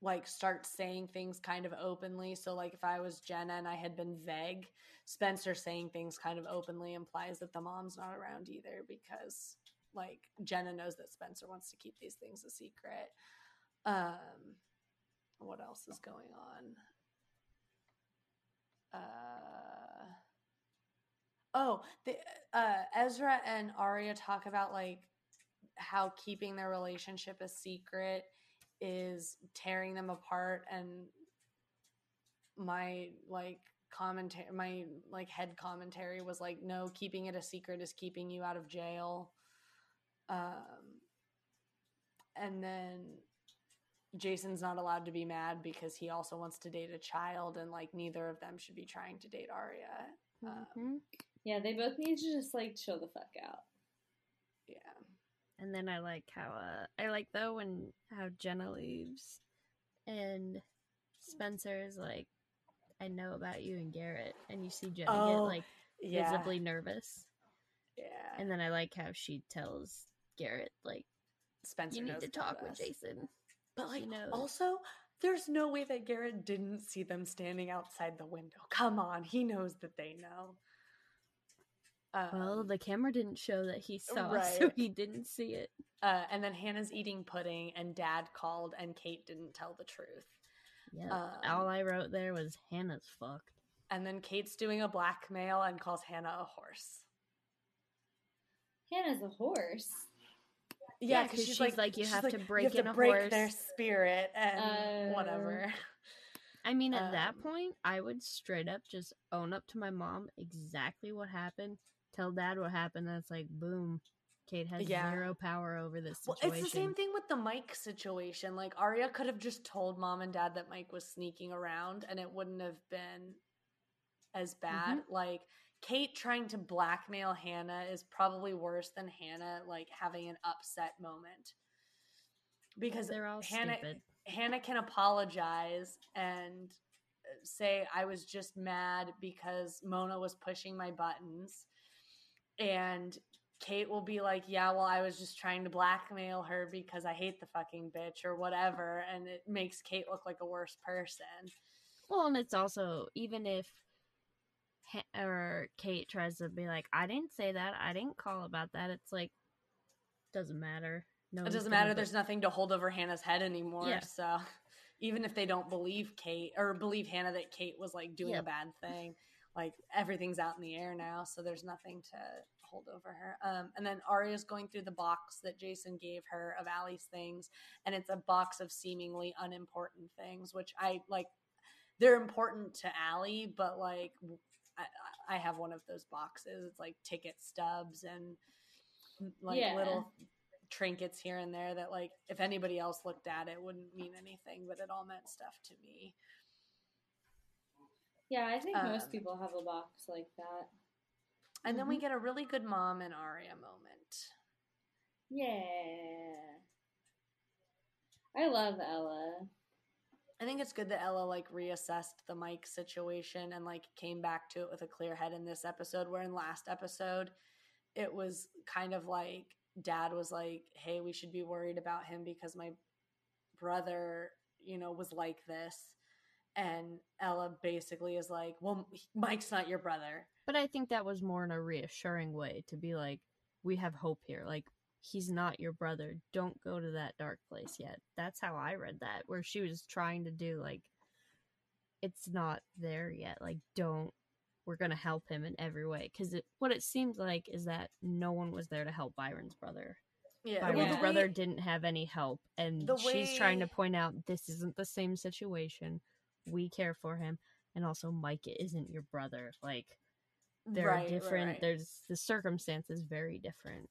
like starts saying things kind of openly. So like if I was Jenna and I had been vague, Spencer saying things kind of openly implies that the mom's not around either because like Jenna knows that Spencer wants to keep these things a secret. Um what else is going on? Uh Oh, the, uh, Ezra and Aria talk about like how keeping their relationship a secret is tearing them apart, and my like commentary, my like head commentary was like, no, keeping it a secret is keeping you out of jail. Um, and then Jason's not allowed to be mad because he also wants to date a child, and like neither of them should be trying to date Aria. Um, Mhm. Yeah, they both need to just like chill the fuck out. yeah. And then I like how uh I like though when how Jenna leaves and Spencer is like, I know about you and Garrett and you see Jenna get Oh, like Yeah. visibly nervous. Yeah. And then I like how she tells Garrett like Spencer you need to talk with. Jason. But like also there's no way that Garrett didn't see them standing outside the window. Come on, he knows that they know. Um, Well, the camera didn't show that he saw, so he didn't see it. uh, and then Hanna's eating pudding, and Dad called, and Kate didn't tell the truth. Yeah. Um, All I wrote there was Hanna's fucked. And then Kate's doing a blackmail and calls Hanna a horse. Hanna's a horse. Yeah, 'cause she's like, you she's have to break you have in to a break their spirit and Oh. whatever. I mean, at that Um, point, I would straight up just own up to my mom exactly what happened, tell dad what happened, That's like, boom, Kate has Yeah. zero power over this Well, it's the same thing with the Mike situation. Like Aria could have just told mom and dad that Mike was sneaking around, and it wouldn't have been as bad. Mm-hmm. Like Kate trying to blackmail Hanna is probably worse than Hanna like having an upset moment because They're all Hanna stupid. Hanna can apologize and uh, say I was just mad because Mona was pushing my buttons. And Kate will be like, "Yeah, well, I was just trying to blackmail her because I hate the fucking bitch or whatever." And it makes Kate look like a worse person. Well, and it's also even if or Kate tries to be like, I didn't say that, I didn't call about that. It's like doesn't matter. No, it doesn't matter. be- There's nothing to hold over Hanna's head anymore. Yeah. So even if they don't believe Kate or believe Hanna that Kate was like doing a bad thing, like everything's out in the air now. So there's nothing to hold over her. Um, and then Aria's going through the box that Jason gave her of Ali's things, and it's a box of seemingly unimportant things, which I like. They're important to Ali, but like I, I have one of those boxes. It's like ticket stubs and like Yeah. little trinkets here and there that like if anybody else looked at it wouldn't mean anything but it all meant stuff to me Yeah, I think Um, most people have a box like that. and then we Mhm. get a really good mom and aria moment Yeah. I love Ella. I think it's good that Ella like reassessed the Mike situation and like came back to it with a clear head in this episode. Where in last episode, it was kind of like dad was like, "Hey, we should be worried about him because my brother, you know, was like this." And Ella basically is like, "Well, Mike's not your brother." But I think that was more in a reassuring way to be like, we have hope here. Like, he's not your brother. Don't go to that dark place yet. That's how I read that, where she was trying to do, like, it's not there yet. Like, don't, we're going to help him in every way. Because it, what it seemed like is that no one was there to help Byron's brother. Yeah, Byron's the brother didn't have any help. And The she's trying to point out this isn't the same situation. We care for him. And also, Mike isn't your brother. Like, they're Right, right, different. right. There's the circumstances very different.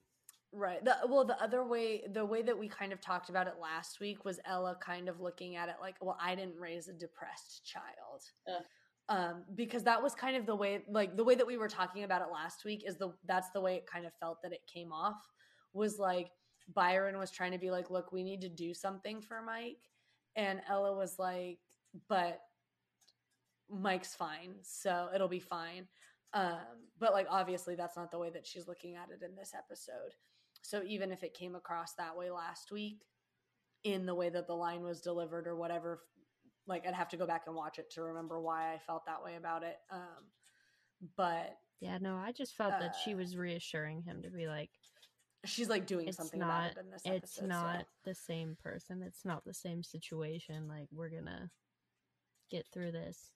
Right. The well, the other way, the way that we kind of talked about it last week was Ella kind of looking at it like, well, I didn't raise a depressed child. Ugh. Um, because that was kind of the way, like the way that we were talking about it last week is the that's the way it kind of felt that it came off was like Byron was trying to be like, look, we need to do something for Mike, and Ella was like, but Mike's fine, so it'll be fine. Um, but like obviously that's not the way that she's looking at it in this episode. So even if it came across that way last week, in the way that the line was delivered or whatever, like I'd have to go back and watch it to remember why I felt that way about it. Um, but Yeah, no, I just felt that she Uh, was reassuring him to be like, she's like doing it's something not, about it in this it's not so. the same person. It's not the same situation. Like we're gonna get through this.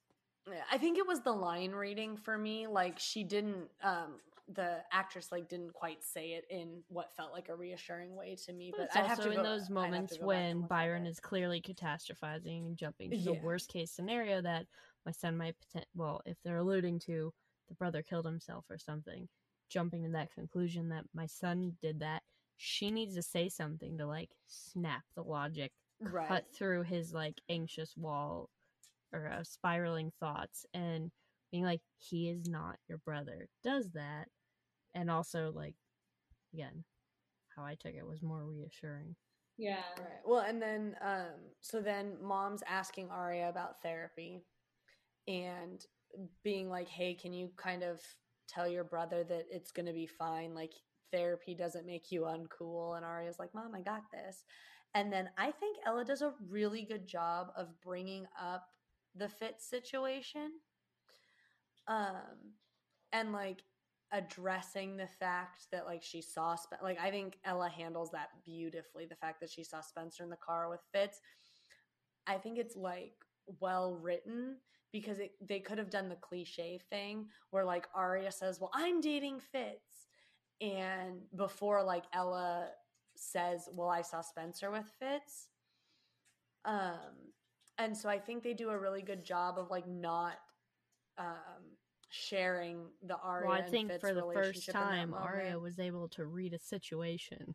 Yeah, I think it was the line reading for me. Like she didn't, um, the actress like didn't quite say it in what felt like a reassuring way to me. But, But, also have to in go- those moments to go back and when Byron is clearly catastrophizing and jumping to the worst case scenario that my son might poten- well, if they're alluding to the brother killed himself or something, jumping to that conclusion that my son did that, she needs to say something to like snap the logic right. cut through his like anxious wall or uh, spiraling thoughts and being like he is not your brother does that and also like again how i took it was more reassuring Yeah. Right. Well, and then um so then mom's asking Aria about therapy and being like, "Hey, can you kind of tell your brother that it's going to be fine? Like therapy doesn't make you uncool." And Aria's like, "Mom, I got this." And then I think Ella does a really good job of bringing up the fit situation. Um and like addressing the fact that like she saw Sp- like I think Ella handles that beautifully the fact that she saw Spencer in the car with Fitz. I think it's like well written because it, they could have done the cliche thing where like Aria says well I'm dating Fitz. And before like Ella says well I saw Spencer with Fitz. Um and so I think they do a really good job of like not um sharing the Aria well i think for the first relationship in that time aria was able to read a situation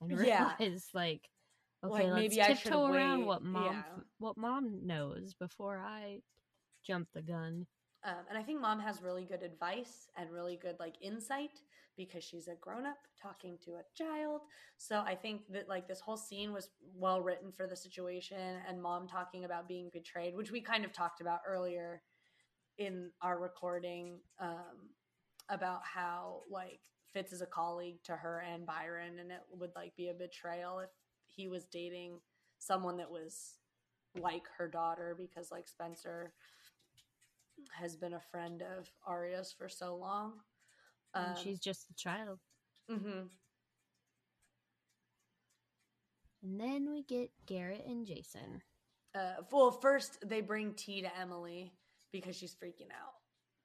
and Yeah. realize like okay Like, let's tiptoe around wait. what mom Yeah. what mom knows before i jump the gun Um, and I think mom has really good advice and really good like insight because she's a grown up talking to a child. So I think that like this whole scene was well written for the situation and mom talking about being betrayed, which we kind of talked about earlier in our recording um, about how like Fitz is a colleague to her and Byron, and it would like be a betrayal if he was dating someone that was like her daughter because like Spencer has been a friend of Aria's for so long. and Um, she's just a child Mm-hmm. and then we get garrett and jason uh, well, first they bring tea to Emily because she's freaking out.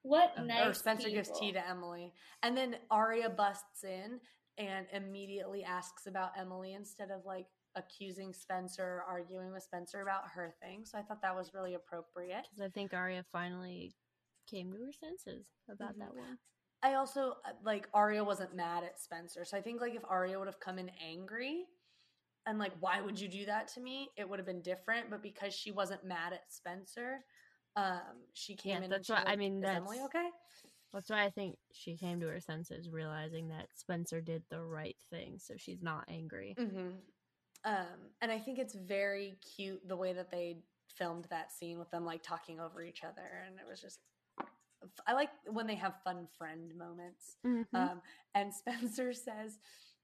What Um, nice or Spencer gives tea to Emily, and then Aria busts in and immediately asks about Emily instead of like accusing Spencer, or arguing with Spencer about her thing. So I thought that was really appropriate. because I think Aria finally came to her senses about Mhm. that one. I also uh, like Aria wasn't mad at Spencer, so I think like if Aria would have come in angry and like why would you do that to me, it would have been different. But because she wasn't mad at Spencer, um, she came Yeah, in. that's why- I mean, is Emily that's- okay? That's why I think she came to her senses, realizing that Spencer did the right thing, so she's not angry. hmm Um, and I think it's very cute the way that they filmed that scene with them like talking over each other, and it was just. I like when they have fun friend moments. Mhm. Um, and Spencer says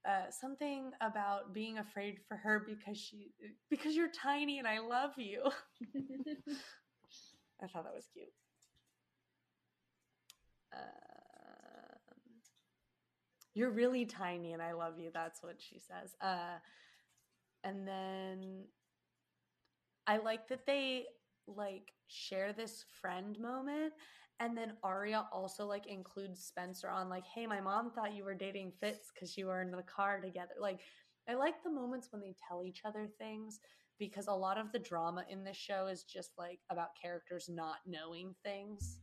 uh, something about being afraid for her because she because you're tiny and I love you. I thought that was cute. Um, you're really tiny and I love you. That's what she says. Uh, and then I like that they like share this friend moment. And then Aria also like includes Spencer on like, hey, my mom thought you were dating Fitz because you were in the car together. Like, I like the moments when they tell each other things because a lot of the drama in this show is just like about characters not knowing things.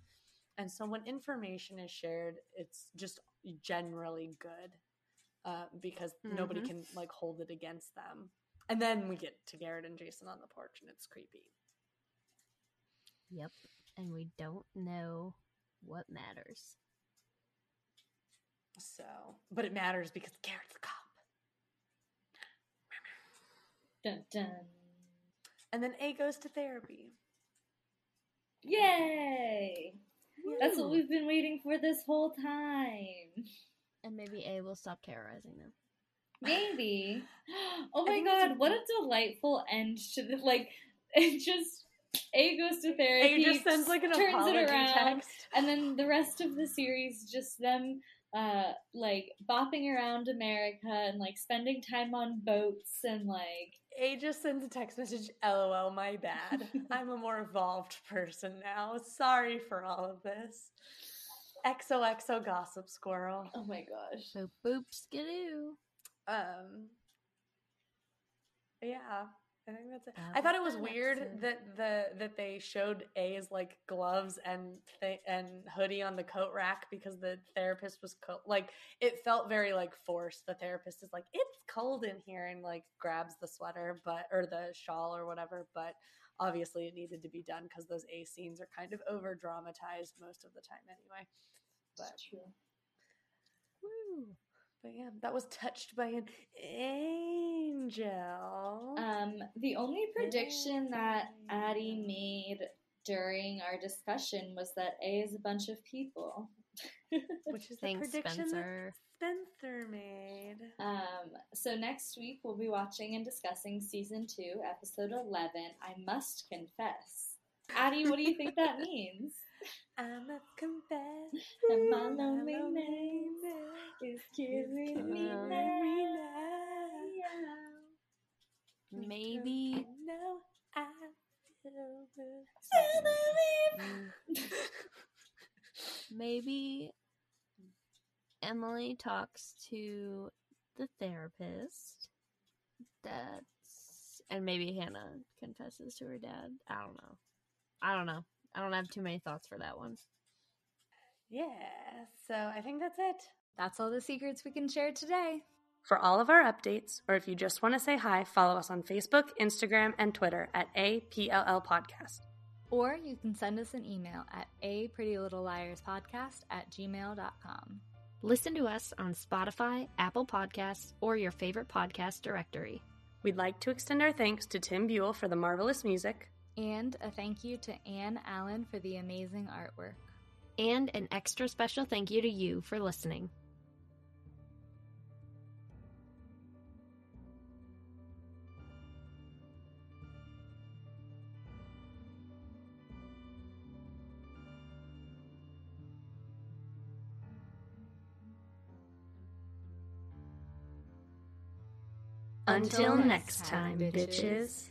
And so when information is shared, it's just generally good uh, because nobody Mhm. can like hold it against them. And then we get to Garrett and Jason on the porch, and it's creepy. Yep. And we don't know what matters. So, but it matters because Garrett's a cop. dun, dun. And then A goes to therapy. Yay! That's what we've been waiting for this whole time. And maybe A will stop terrorizing them. Maybe. Oh my god, a- what a delightful end to the like it just A goes to therapy. A just sends like an turns apology it around, text. And then the rest of the series just them uh like bopping around America and like spending time on boats and like A just sends a text message, LOL, my bad. I'm a more evolved person now. Sorry for all of this. XOXO gossip squirrel. oh my gosh. So boop skidoo. Um Yeah, I think that's it. That I thought it was that weird episode. that the that they showed A's like gloves and th- and hoodie on the coat rack because the therapist was co- like it felt very like forced. The therapist is like it's cold in here and like grabs the sweater but or the shawl or whatever, but obviously it needed to be done because those A scenes are kind of over dramatized most of the time anyway. But true. Woo. but yeah, that was touched by an angel. Um, the only prediction that Addie made during our discussion was that A is a bunch of people. which is the prediction Spencer. that Spencer made. Um, so next week we'll be watching and discussing season two, episode eleven. I must confess. Addie, what do you think that means? I must confess, And my my loneliness loneliness is is killing me killing now. Maybe No, I maybe Emily talks to the therapist. That's and maybe Hanna confesses to her dad. I don't know. I don't know. I don't have too many thoughts for that one. Yeah, so I think that's it. That's all the secrets we can share today. For all of our updates, or if you just want to say hi, follow us on Facebook, Instagram, and Twitter at APLL Podcast. Or you can send us an email at a pretty little liars podcast at gmail.com. Listen to us on Spotify, Apple Podcasts, or your favorite podcast directory. We'd like to extend our thanks to Tim Buell for the marvelous music. And a thank you to Anne Allen for the amazing artwork. And an extra special thank you to you for listening. Until next time, bitches.